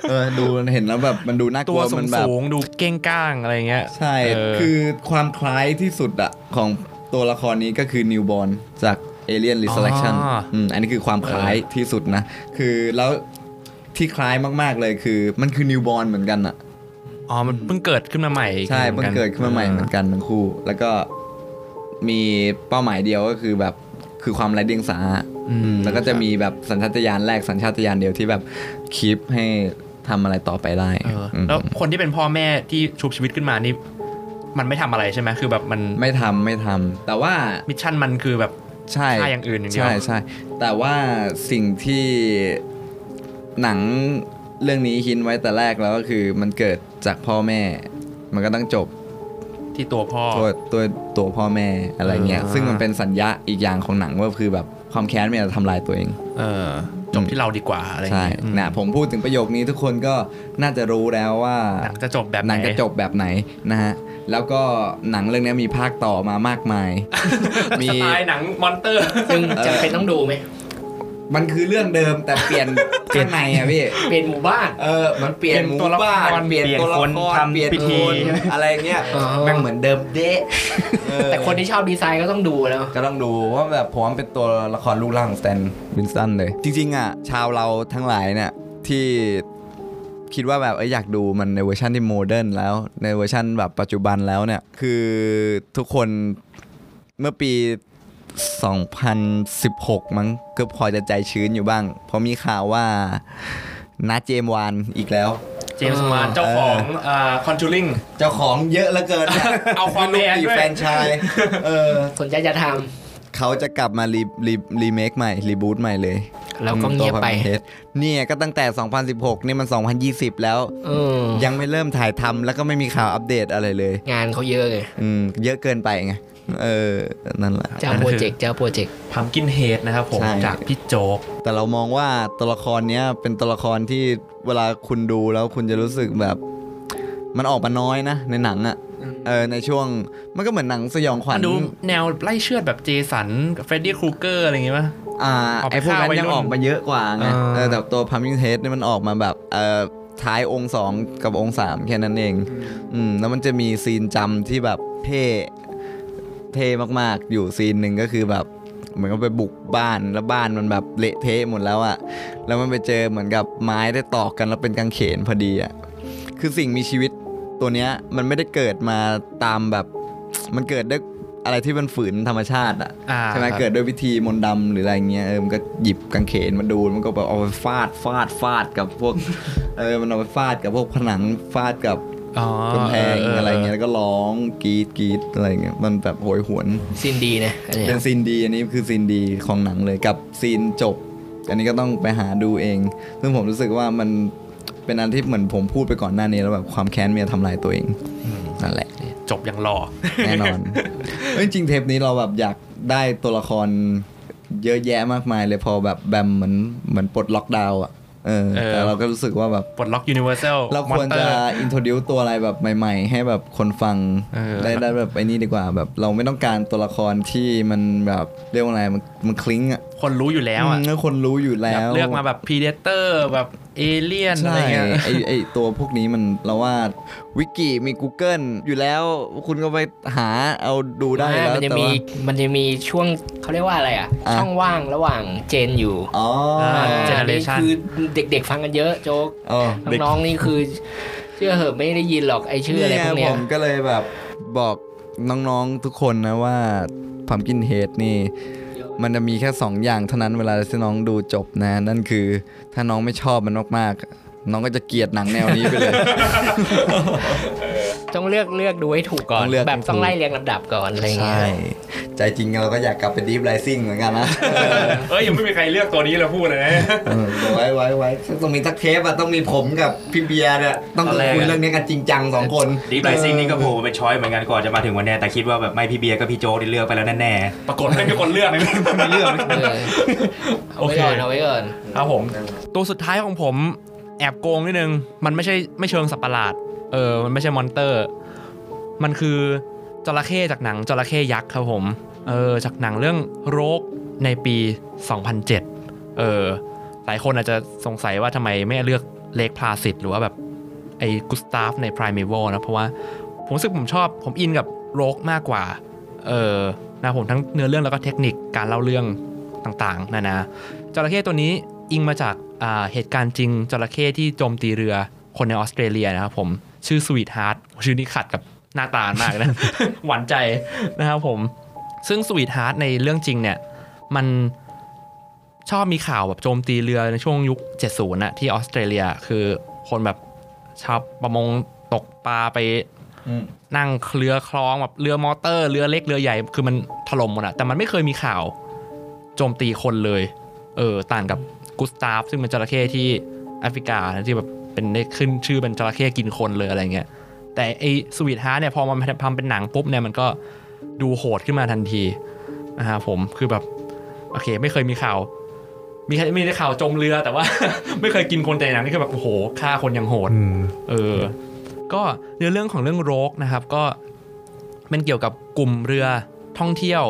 เออ ดูเห็นแล้วแบบมันดูน่ากตัลัววสูมังนแบบสูงๆดูเก้งก้างอะไรเงี้ย ใช่เออคือความคล้ายที่สุดอะของตัวละครนี้ก็คือนิวบอ r n จาก Alien Resurrection อ๋ออืมอันนี้คือความคล้ายที่สุดนะ คือแล้วที่คล้ายมาก ๆเลยคือ มันคือนิวบอ r n เหมือนกันอะ อ๋อ มันเพิ่งเกิดขึ้นมาใหม่ใช่หเพิ่มืงอนเกิดขึ้นมาใหม่เหมือนกันทั้งคู่ แล้วก็มีเป้าหมายเดียวก็คือแบบคือความไร้เดียงสาอืมแล้วก็จะมีแบบสัญชาตญาณแรกสัญชาตญาณเดียวที่แบบkeep ให้ทำอะไรต่อไปได้เอออมแล้วคนที่เป็นพ่อแม่ที่ชุบชีวิตขึ้นมานี่มันไม่ทำอะไรใช่ไหมคือแบบมันไม่ทำไม่ทำแต่ว่า mission มันคือแบบใช่ฆ่าอย่างอื่นอย่างเดียวใช่ใช่แต่ว่าสิ่งที่หนังเรื่องนี้ hint ไว้แต่แรกแล้วก็คือมันเกิด จากพ่อแม่ มันก็ต้องจบที่ตัวพ่อตัวตัวตัวพ่อแม่อะไรเงี้ยอ่าซึ่งมันเป็นสัญญาอีกอย่างของหนังว่าคือแบบความแค้นมันจะทำลายตัวเอง เออจบที่เราดีกว่าอะไรอย่างใช่เงี้ยอืมนะผมพูดถึงประโยคนี้ทุกคนก็น่าจะรู้แล้วว่าหนังจะจบแบบหนังไจะจบแบบไหนนะฮะแล้วก็หนังเรื่องนี้มีภาคต่อมามากมาย มีสไตล์หนังมอนเตอร์ซึ่งจำเป็นต้องดูไหม มันคือเรื่องเดิมแต่เปลี่ยนข้างในอะพี่เป็นหมู่บ้านเออมันเปลี่ยนเปลี่ยนหมู่ตัวละครบ้านเปลี่ยนตัวละครเปเปลี่ลี่ยยนนคนทำพิธีคนอะไรเงี้ยอ๋อแม่งเหมือนเดิมเดะเออแต่คนที่ชอบดีไซน์ก็ต้องดูแล้วก็ต้องดูว่าแบบผมว่าเป็นตัวละครลูกล่างของ Stan Winston เลย จริง ๆ อะ ชาวเราทั้งหลายเนี่ยที่คิดว่าแบบเอยอยากดูมันในเวอร์ชันที่ modern แล้วในเวอร์ชันแบบปัจจุบันแล้วเนี่ยคือทุกคนเมื่อปี 2016 มั้งก็พอจะใจชื้นอยู่บ้าง เพราะมีข่าวว่าน้า James Wan อีกแล้ว James Wan เจ้าของอ่า Conjuring เจ้าของเยอะเหลือเกิน เอีกด้วยแฟรนไชส์เออสนใจจะทำ เขาจะกลับมา re re remake ใหม่ reboot ใหม่เลยแล้วก็เงียบไปตัว Pumpkinhead เนี่ยก็ตั้งแต่ 2016 นี่มัน 2020 แล้ว เออยังไม่เริ่มถ่ายทำแล้วก็ไม่มีข่าวอัปเดตอะไรเลย งานเขาเยอะไงอืมเยอะเกินไปไง เออ นั่นแหละ เจ้าโปรเจกต์เจ้าโปรเจกต์ Pumpkinhead นะครับผม ใช่ จากพี่โจ๊ก แต่เรามองว่าตัวละครเนี้ยเป็นตัวละครที่เวลาคุณดูแล้วคุณจะรู้สึกแบบ มันออกมาน้อยนะ ในหนังอะ่ะเออในช่วงมันก็เหมือนหนังสยองขวัญ มันดูแนวไล่เชือดแบบ Jason กับ Freddy Krueger อะไรอย่างงี้ป่ะ อ่าออกไปไอพวกนั้นฆ่าวัยรุ่นยังออกมาเยอะกว่าไงอ่า เออแต่ตัวพัม k ิ n เ e ดนี่มันออกมาแบบเอ่อท้ายองค์สองกับองค์สามแค่นั้นเอง อืมแล้วมันจะมี scene จำที่แบบเท่ เท่มากๆ อยู่ scene หนึ่งก็คือแบบเหมือนกับไปบุกบ้านแล้วบ้านมันแบบเละเทะหมดแล้วอะแล้วมันไปเจอเหมือนกับไม้ได้ตอกกันแล้วเป็นกางเขนพอดีอะคือสิ่งมีชีวิตตัวเนี้ยมันไม่ได้เกิดมาตามแบบมันเกิดด้วยอะไรที่มันฝืนธรรมชาติอะอ่าใช่ไหมครับเกิดด้วยวิธีมนต์ดำหรืออะไรเงี้ยเออมันก็หยิบกางเขนมาดูมันก็แบบเอาไปฟาดฟาดฟาดกับพวกเออมันเอาไปฟาดกับพวกผนังฟาดกับอ๋อ กำแพงอะไรเงี้ยแล้วก็ร้องกรีดกรีดอะไรเงี้ยมันแบบโหยหวน scene ดีนะอันเนี้ยเป็น scene ดีอันนี้คือ scene ดีของหนังเลยกับ scene จบ อันนี้ก็ต้องไปหาดูเอง ซึ่งผมรู้สึกว่ามันเป็นอันที่เหมือนผมพูดไปก่อนหน้านี้แล้วแบบความแค้นเนี่ยทำลายตัวเองนั่นแหละจบอย่างหล่อแน่นอนเอ้ยจริงๆเทปนี้เราแบบอยากได้ตัวละครเยอะแยะมากมายเลยพอแบบแบบเหมือนเหมือนปลดล็อกดาวน์อะ เออเออแต่เราก็รู้สึกว่าแบบปลดล็อก Universal เราควรจะintroduce ตัวอะไรแบบใหม่ ๆ ให้แบบคนฟังเออได้ได้แบบไอ้นี่ดีกว่าแบบเราไม่ต้องการตัวละครที่มันแบบเรียกว่าอะไรมันมันคลิงอะคนรู้อยู่แล้วอะอืมคนรู้อยู่แล้วแบบเลือกมาแบบ Predator แบบเอเลี่ยนอะใช่ไรเงี้ยไอไอตัวพวกนี้มันเราว่าวิกิมี Google อยู่แล้วคุณก็ไปหาเอาดูได้แล้วมันจะแต่มีว่ามันจะมีช่วงเขาเรียกว่าอะไรอะอะช่องว่างระหว่าง gen อยู่อ๋ออ่าอ่าเจเนเรนี่ชันคือเด็กๆฟังกันเยอะโจ๊กอ๋อน้องๆนี่คือเชื่อเหอะไม่ได้ยินหรอกไอชื่ออะไรพวกเนี้ผยมก็เลยแบบบอกน้องๆทุกคนนะว่าพัมกินเฮดนี่ มันจะมีแค่ 2 อย่างเท่านั้นเวลาที่น้องดูจบนะ นั่นคือถ้าน้องไม่ชอบมันมากๆ น้องก็จะเกลียดหนังแนวนี้ไปเลย ต้องเลือกเลือกดูให้ถูกก่อนต้องเลือกแบบให้ถูกต้องไล่เรียงลำดับก่อนอะไรเงี้ใช่ยใจจริงเราก็อยากกลับไปดีฟไ i ซิ่งเหมือนกันนะเอ้ยยังไม่มีใครเลือกตัวนี้เลยพูดเลยนะ เออเดี๋ยวไว้ไว้ไว้ต้องมีสักเทปอะต้องมีผมกับพี่เบียร์เนี่ยต้องตอนแรกคุยเรื่องนี้กันจริงจังสองคน ดีฟไ i ซิ่งนี่ก็โผล่มาเป็น choice เหมือนกันก่อนจะมาถึงวันเนี้ยแต่คิดว่าแบบไม่พี่เบียร์ก็พี่โจ๊กได้เลือกไปแล้วแน่ปรากฏไม่มีคนเลือกๆไม่เลือก เออเอาไว้ก่อนเอาไว้ก่อน ครับผม ตัวสุดท้ายของผมแอบโกงนิดนึง มันไม่ใช่ไม่เชิงสัตว์ประหลาด เออมันไม่ใช่ monster มันคือจระเข้จากหนังจระเข้ยักษ์ครับผมเออจากหนังเรื่องโรกในปี 2007 เออหลายคนอาจจะสงสัยว่าทำไมไม่เลือกเลกพลาสิตหรือว่าแบบไอ้กุสตาฟใน Primeval นะ เพราะว่าผมรู้สึกผมชอบผมอินกับโรกมากกว่า เออนะผมทั้งเนื้อเรื่องแล้วก็เทคนิคการเล่าเรื่องต่างๆนานาจระเข้ตัวนี้อิงมาจากเหตุการณ์จริงจระเข้ที่โจมตีเรือคนในออสเตรเลียนะครับผม ชื่อ Sweetheart ชื่อนี้ขัดกับหน้าตามากนะ หวานใจนะครับผม ซึ่ง Sweetheart ในเรื่องจริงเนี่ย มันชอบมีข่าวแบบโจมตีเรือในช่วงยุค 70น่ะที่ออสเตรเลียคือคนแบบชาวประมงตกปลาไปอืมนั่งเรือคลองแบบเรือมอเตอร์ เรือเล็กเรือใหญ่คือมันถล่มหมดอะแต่มันไม่เคยมีข่าวโจมตีคนเลย เออ ต่างกับกุสตาฟ ซึ่งเป็นจระเข้ที่แอฟริกานะที่แบบ เป็นได้ขึ้นชื่อเป็นจระเข้กินคนเลยอะไรเงี้ยแต่ไอสวีทฮาร์เนี่ยพอมันทำเป็นหนังปุ๊บเนี่ยมันก็ดูโหดขึ้นมาทันทีนะครับผมคือแบบโอเค ไม่เคยมีข่าว มีแค่มีแต่ข่าวจมเรือแต่ว่า ไม่เคยกินคนแต่ในหนังนี่คือแบบโอ้โหฆ่าคนอย่างโหดอืมเออ ก็เนื้อเรื่องของเรื่องโรกนะครับ ก็เป็นเกี่ยวกับกลุ่มเรือท่องเที่ยว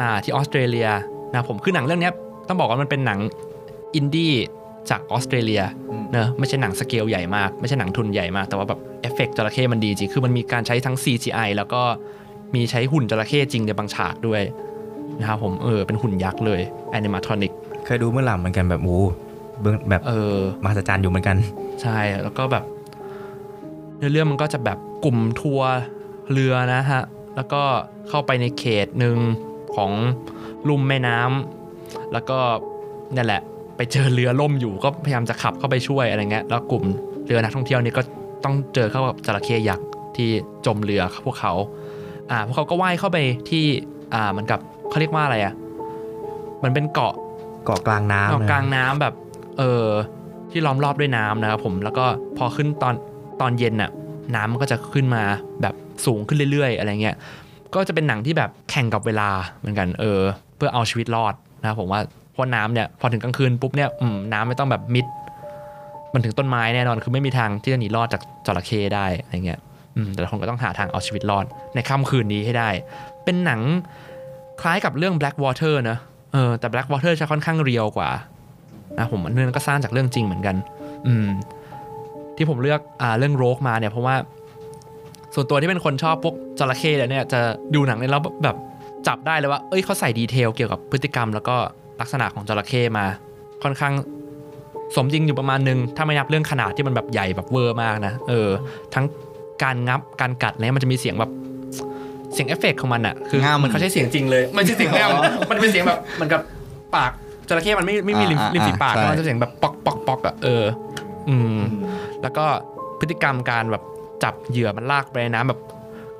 อ่าที่ออสเตรเลียนะครับผมคือหนังเรื่องเนี้ยต้องบอกว่ามันเป็นหนังอินดี้ จากออสเตรเลียเนอะไม่ใช่หนังสเกลใหญ่มาก ไม่ใช่หนังทุนใหญ่มาก แต่ว่าแบบเอฟเฟกต์จระเข้มันดีจริง คือมันมีการใช้ทั้ง CGI แล้วก็มีใช้หุ่นจระเข้จริงในบางฉากด้วยนะครับผมเออเป็นหุ่นยักษ์เลย animatronic เคยดูเมื่อหลังเหมือนกันแบบโอ้เบื้องแบบเออมหัศจรรย์อยู่เหมือนกัน ใช่แล้วก็แบบเนื้อเรื่องมันก็จะแบบกลุ่มทัวร์เรือนะฮะแล้วก็เข้าไปในเขตหนึ่งของลุ่มแม่น้ำแล้วก็นั่นแหละ ไปเจอเรือล่มอยู่ก็พยายามจะขับเข้าไปช่วยอะไรเงี้ยแล้วกลุ่มเรือนักท่องเที่ยวนี่ก็ต้องเจอเข้ากับจระเข้ยักษ์ที่จมเรือพวกเขาอ่าพวกเขาก็ว่ายเข้าไปที่อ่าเหมือนกับเขาเรียกว่าอะไรอะมันเป็นเกาะเกาะกลางน้ำเกาะนะกลางน้ำแบบเออที่ล้อมรอบด้วยน้ำนะครับผมแล้วก็พอขึ้นตอนตอนเย็นน่ะน้ำมันก็จะขึ้นมาแบบสูงขึ้นเรื่อย ๆ อะไรเงี้ยก็จะเป็นหนังที่แบบแข่งกับเวลาเหมือนกันเออ เพื่อเอาชีวิตรอดนะครับผมว่า เพราะน้ำเนี่ยพอถึงกลางคืนปุ๊บเนี่ยน้ำไม่ต้องแบบมิด มันถึงต้นไม้แน่นอนคือไม่มีทางที่จะหนีรอดจากจระเข้ได้อะไรเงี้ยแต่ละคนก็ต้องหาทางเอาชีวิตรอด ในค่ำคืนนี้ให้ได้ เป็นหนังคล้ายกับเรื่อง Blackwater นะเออแต่ Blackwater จะค่อนข้างเรียวกว่านะผมอันนั้นก็สร้างจากเรื่องจริงเหมือนกัน อืม ที่ผมเลือกอ่าเรื่องโรกมาเนี่ยเพราะว่าส่วนตัวที่เป็นคนชอบพวกจระเข้เนี่ยจะดูหนังเนี่ยแล้วแบบจับได้เลยว่า เอ้ยเขาใส่ดีเทลเกี่ยวกับพฤติกรรมแล้วก็ ลักษณะของจระเข้มา ค่อนข้างสมจริงอยู่ประมาณนึง ถ้าไม่นับเรื่องขนาดที่มันแบบใหญ่แบบเวอร์มากนะ เออ ทั้งการงับ การกัดเนี่ยมันจะมีเสียงแบบเสียงเอฟเฟกต์ของมันอะคือง่ำมันเขาใช้เสียงจริงเลย มันใช่เสียงแง่มันเป็นเสียงแบบเหมันกับปากจระเข้มันไม่ไม่มีริมอ่าริมฝีปากใช่มันจะเสียงแบบปอกปอกปอกอะเออ อืม แล้วก็พฤติกรรมการแบบจับเหยื่อมันลากไปในน้ำแบบ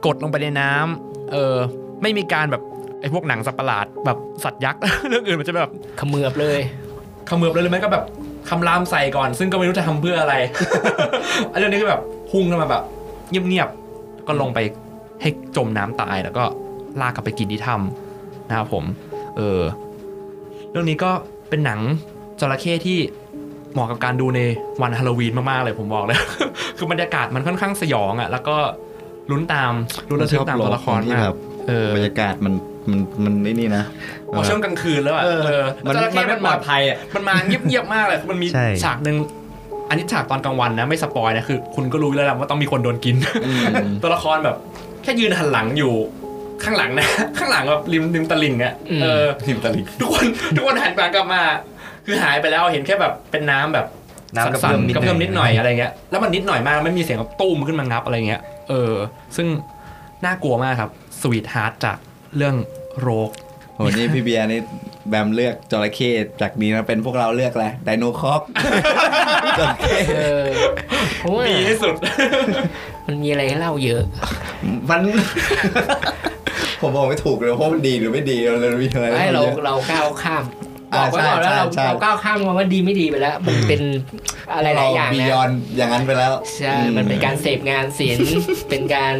กดลงไปในน้ำเออ ไม่มีการแบบ ไอ้พวกหนังสัตว์ประหลาดแบบสัตว์ยักษ์ เรื่องอื่นมันจะแบบเขมือบเลยเขมือบเลยหรือไม่ก็แบบคำรามใส่ก่อน ซึ่งก็ไม่รู้จะทำเพื่ออะไร อันเรื่องนี้ก็แบบพุ่งขึ้นมาแบบ เงียบๆก็ลงไปให้จมน้ำตายแล้วก็ลากกลับไปกินที่ถ้ำนะครับผม เออ เรื่องนี้ก็เป็นหนังจระเข้ที่เหมาะกับการดูในวันฮาโลวีนมากๆเลยผมบอกเลย คือบรรยากาศมันค่อนข้างสยองอะ แล้วก็ลุ้นตามลุ้นระทึกตามตัวละครที่มากแบบเออบรรยากาศมัน มันมันนี่นี่นะพอช่วงกลางคืนแล้วอะเออเออมันจระเข้มันไม่ปลอดภัยอะมันมาเงียบๆมากเลยคือมันมีใช่ฉากหนึ่งอันนี้ฉากตอนกลางวันนะไม่สปอยนะคือ คุณก็รู้แล้วแหละว่าต้องมีคนโดนกินอืมตัวละครแบบ แค่ยืนหันหลังอยู่ข้างหลังนะ ข้างหลังแบบริมริมตลิ่งอะอืมเออริมตลิ่งทุกคนทุกคนหันกลับมา คือหายไปแล้วเห็นแค่แบบเป็นน้ำแบบน้ำกระสั่เพื่อมนนิๆดกระเพื่อมหนิดหน่อยอะไรเงี้ยแล้วมันนิดหน่อยมากไม่มีเสียงแบบตุ้มขึ้นมางับอะไรเงี้ยเออ ซึ่งน่ากลัวมากครับ Sweetheart จาก เรื่อง Rogue โหนี่พี่เบียร์นี่แบมเลือกจระเข้จากนี้นะเป็นพวกเราเลือกอะไร Dinocrocจระเข้เออเพราะว่าดีที่สุด มันมีอะไรให้เล่าเยอะ มัน ผมบอกไม่ถูกเลยว่ามันดีหรือไม่ดีเราเลยมีอะไรให้เราเยอะเราก้าวข้าม บอกไว้ก่อนแล้วเราใช่ใช่เราก้าวข้ามคำว่าดีไม่ดีไปแล้ว มันเป็นอะไรหลายอย่างบีนะยอนอย่างนั้นไปแล้วใช่มันเป็นการเสพงานศิลป์เป็นการ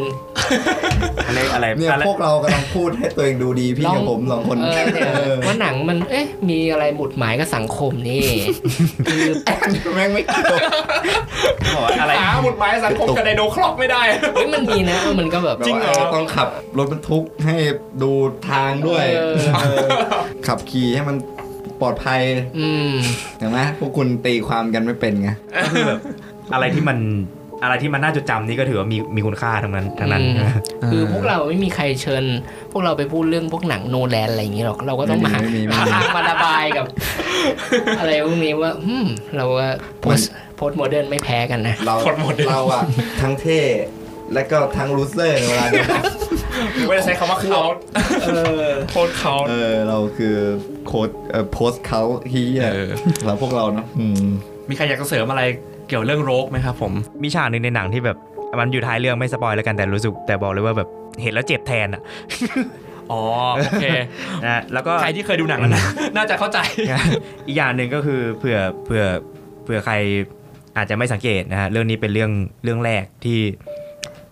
อะไรอะไรเนี่ยอะไรพวกเรากำลังพูดให้ตัวเองดูดีพี่กับผมสองคนเออเนี่ยเออว่าหนังมันเอ๊ะมีอะไรหมุดหมายกับสังคมนี่คือแม่งไม่เกี่ยวบอกว่าอะไรหาหมุดหมายสังคมกับไดโนครอกไม่ได้เฮ้ยมันมีนะมันก็แบบจริงเหรอต้องขับรถบรรทุกให้ดูทางด้วยเออเออขับขี่ให้มัน ปลอดภัยอืมเห็นไหมพวกคุณตีความกันไม่เป็นไงก็คือแบบอะไรที่มันอะไรที่มันน่าจดจำนี่ก็ถือว่ามีมีคุณค่าทั้งนั้นทั้งนั้นอืมคือพวกเราไม่มีใครเชิญ พวกเราไปพูดเรื่องพวกหนังโนแลนอะไรอย่างนี้หรอกเราก็ต้องมาไม่มีไม่มีหาทางมาระบายกับ อะไรพวกนี้ว่าอืมเราว่า post postmodern ไม่แพ้กันนะเราคนหมดเลยเราอะทั้งเท่และก็ทั้ง loser ในเวลาเดียวกันไม่ได้ใช้คำว่าเขาโทษเขาเออเราคือ โค้ดเอ่อโพสเขาฮียเออเราพวกเรานะอืมมีใครอยากจะเสริมอะไรเกี่ยวเรื่องโรคไหมครับผม มีฉากหนึ่งในหนังที่แบบมันอยู่ท้ายเรื่องไม่สปอยแล้วกันแต่รู้สึกแต่บอกเลยว่าแบบเห็นแล้วเจ็บแทนอะอ๋อโอเคนะแล้วก็ใครที่เคยดูหนังแล้วนะน่าจะเข้าใจ อีกอย่างหนึ่งก็คือเผื่อเผื่อเผื่อใครอาจจะไม่สังเกตนะฮะเรื่องนี้เป็นเรื่องเรื่องแรกที่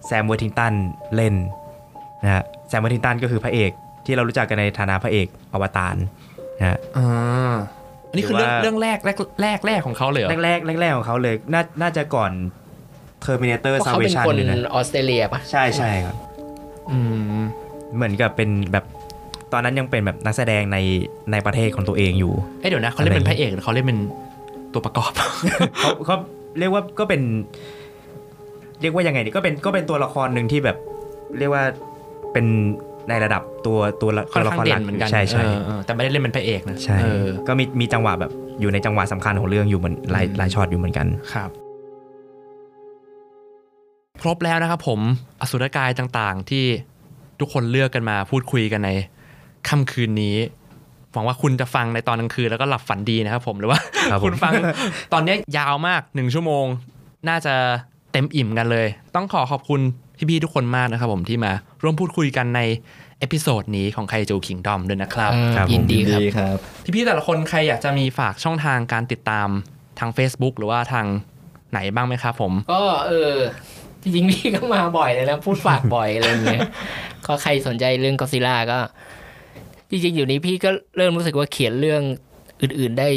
Sam Worthington เล่นนะฮะ Sam Worthington ก็คือพระเอกที่เรารู้จักกันในฐานะพระเอกอวตารนะ ฮะอ่าอันนี้คือเรื่องหรือว่าเรื่องแรกแรกแรกแรกของเขาเลยเหรอแรกแรกแรกๆของเขาเลยน่าน่าจะก่อน Terminator เพราะเขาเป็น Salvation คนเลยนะออสเตรเลียปะใช่ใช่ครับอืมเหมือนกับเป็นแบบตอนนั้นยังเป็นแบบนักแสดงในในประเทศของตัวเองอยู่เอ้ยเดี๋ยวนะเขาเล่นเป็นพระเอกหรือเขาเล่นเป็นตัวประกอบเขาเขาเรียกว่าก็เป็น เรียกว่ายังไงดีก็เป็นก็เป็นตัวละครหนึ่งที่แบบ เรียกว่าเป็น ในระดับตัวตัวละค่อนตัวละข้างครหเด่ลันเหมือนกันใช่ใช่เออเออแต่ไม่ได้เล่นเป็นพระเอกนะใช่เออก็มีมีจังหวะแบบอยู่ในจังหวะสำคัญของเรื่องอยู่เหมือนหลายอืมหลายช็อตอยู่เหมือนกันครับ ครบแล้วนะครับผมอสุรกายต่างๆ ที่ทุกคนเลือกกันมาพูดคุยกันในค่ำคืนนี้หวังว่าคุณจะฟังในตอนกลางคืนแล้วก็หลับฝันดีนะครับผมหรือว่าครับผมคุณฟังตอนเนี้ยยาวมากหนึ่งชั่วโมง น่าจะเต็มอิ่มกันเลย ต้องขอขอบคุณ พี่ๆทุกคนมากนะครับผมที่มาร่วมพูดคุยกันใน episode นี้ของ Kaiju Kingdom ด้วยนะครับอ่าครับผมยินดีครับดีครับพี่ๆแต่ละคนใครอยากจะมีฝากช่องทางการติดตามทาง Facebook หรือว่าทางไหนบ้างไหมครับผม ก็เออจริงๆพี่ก็มาบ่อยเลยนะพูดฝากบ่อยอะไรอย่างเงี้ยก็ใครสนใจเรื่องก็ซิล่าก็ จริงๆอยู่นี้พี่ก็เริ่มรู้สึกว่าเขียนเรื่องอื่น ๆได้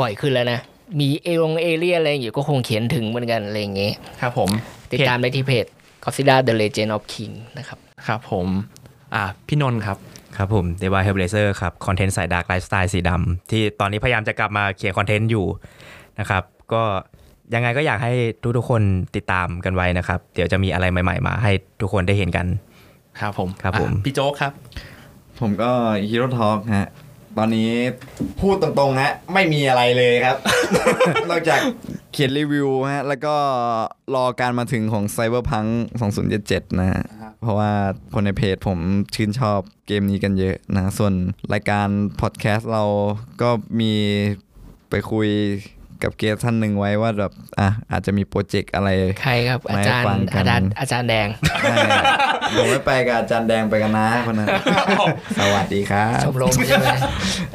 บ่อยขึ้นแล้วนะ มีเอลงเอเลียอะไรอยู่ก็คงเขียนถึงเหมือนกันอะไรอย่างเงี้ยครับผม ติดตามได้ที่เพจ Godzilla The Legend of King นะครับครับผมอ่าพี่นนท์ครับครับผมเดวายเฮลเบเซอร์ครับคอนเทนต์สาย dark ไลฟ์สไตล์สีดำที่ตอนนี้พยายามจะกลับมาเขียนคอนเทนต์อยู่นะครับก็ยังไงก็อยากให้ทุกๆคนติดตามกันไว้นะครับ เดี๋ยวจะมีอะไรใหม่ ๆ มาให้ทุกคนได้เห็นกัน ครับผมครับผมอะพี่โจ๊กครับ ผมก็ฮีโร่ทอ k ฮะตอนนี้พูดตรงๆฮะไม่มีอะไรเลยครับ นอกจาก เขียนรีวิวฮะ แล้วก็รอการมาถึงของ Cyberpunk 2077 นะฮะ เพราะว่าคนในเพจผมชื่นชอบเกมนี้กันเยอะนะ ส่วนรายการพอดแคสต์เราก็มีไปคุยกับ guest ท่านหนึ่งไว้ว่าแบบอะอาจจะมีโปรเจกต์อะไร ใครครับ อาจารย์ไม่ฟังกันอาจารย์อาจารย์แดงใช่ผมไม่ไปกับอาจารย์แดงไปกันนะคนนั้นสวัสดีครับชมรมใช่ไหม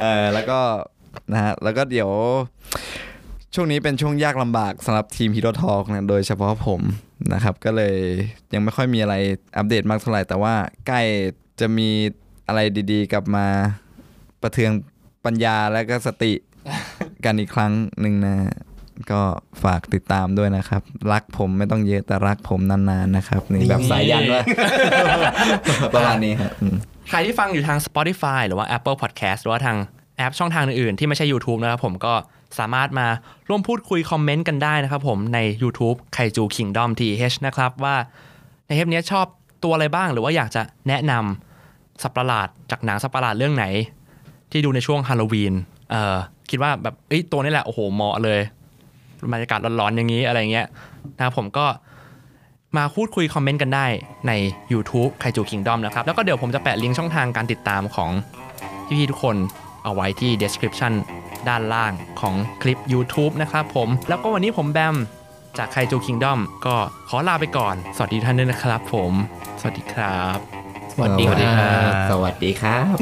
เออแล้วก็นะฮะแล้วก็เดี๋ยว ช่วงนี้เป็นช่วงยากลำบากสำหรับทีมฮีโร่ทอ k นะโดยเฉพาะผมนะครับ ก็เลยยังไม่ค่อยมีอะไรอัปเดตมากเท่าไหร่ แต่ว่าใกล้จะมีอะไรดีๆ กลับมาประเทืองปัญญาและก็สติกันอีกครั้งหนึ่งนะ ก็ฝากติดตามด้วยนะครับ รักผมไม่ต้องเยอะแต่รักผมนานๆนะครับ นี่แบบสายยันว่าประมาณนี้ครับอืมใครที่ฟังอยู่ทาง Spotify หรือว่า Apple Podcast หรือว่าทางแอปช่องทางอื่นๆที่ไม่ใช่ YouTube นะครับผมก็ สามารถมาร่วมพูดคุยคอมเมนต์กันได้นะครับผมใน YouTube ไคจู Kingdom TH นะครับว่าในเทปนี้ชอบตัวอะไรบ้างหรือว่าอยากจะแนะนำสัตว์ประหลาดจากหนังสัตว์ประหลาดเรื่องไหน ที่ดูในช่วงฮาโลวีนเออคิดว่าแบบเอ้ตัวนี้แหละโอ้โหเหมาะเลยบรรยากาศร้อนๆอย่างนี้อะไรเงี้ยนะครับผมก็มาพูดคุยคอมเมนต์กันได้ใน YouTube ไคจู Kingdom นะครับ แล้วก็เดี๋ยวผมจะแปะลิงก์ช่องทางการติดตามของพี่ๆทุกคน เอาไว้ที่ description ด้านล่างของคลิป YouTube นะครับผม แล้วก็วันนี้ผมแบม จากไคจู Kingdom ก็ขอลาไปก่อน สวัสดีท่านด้วยนะครับผม สวัสดีครับ สวัสดีครับ สวัสดีครับ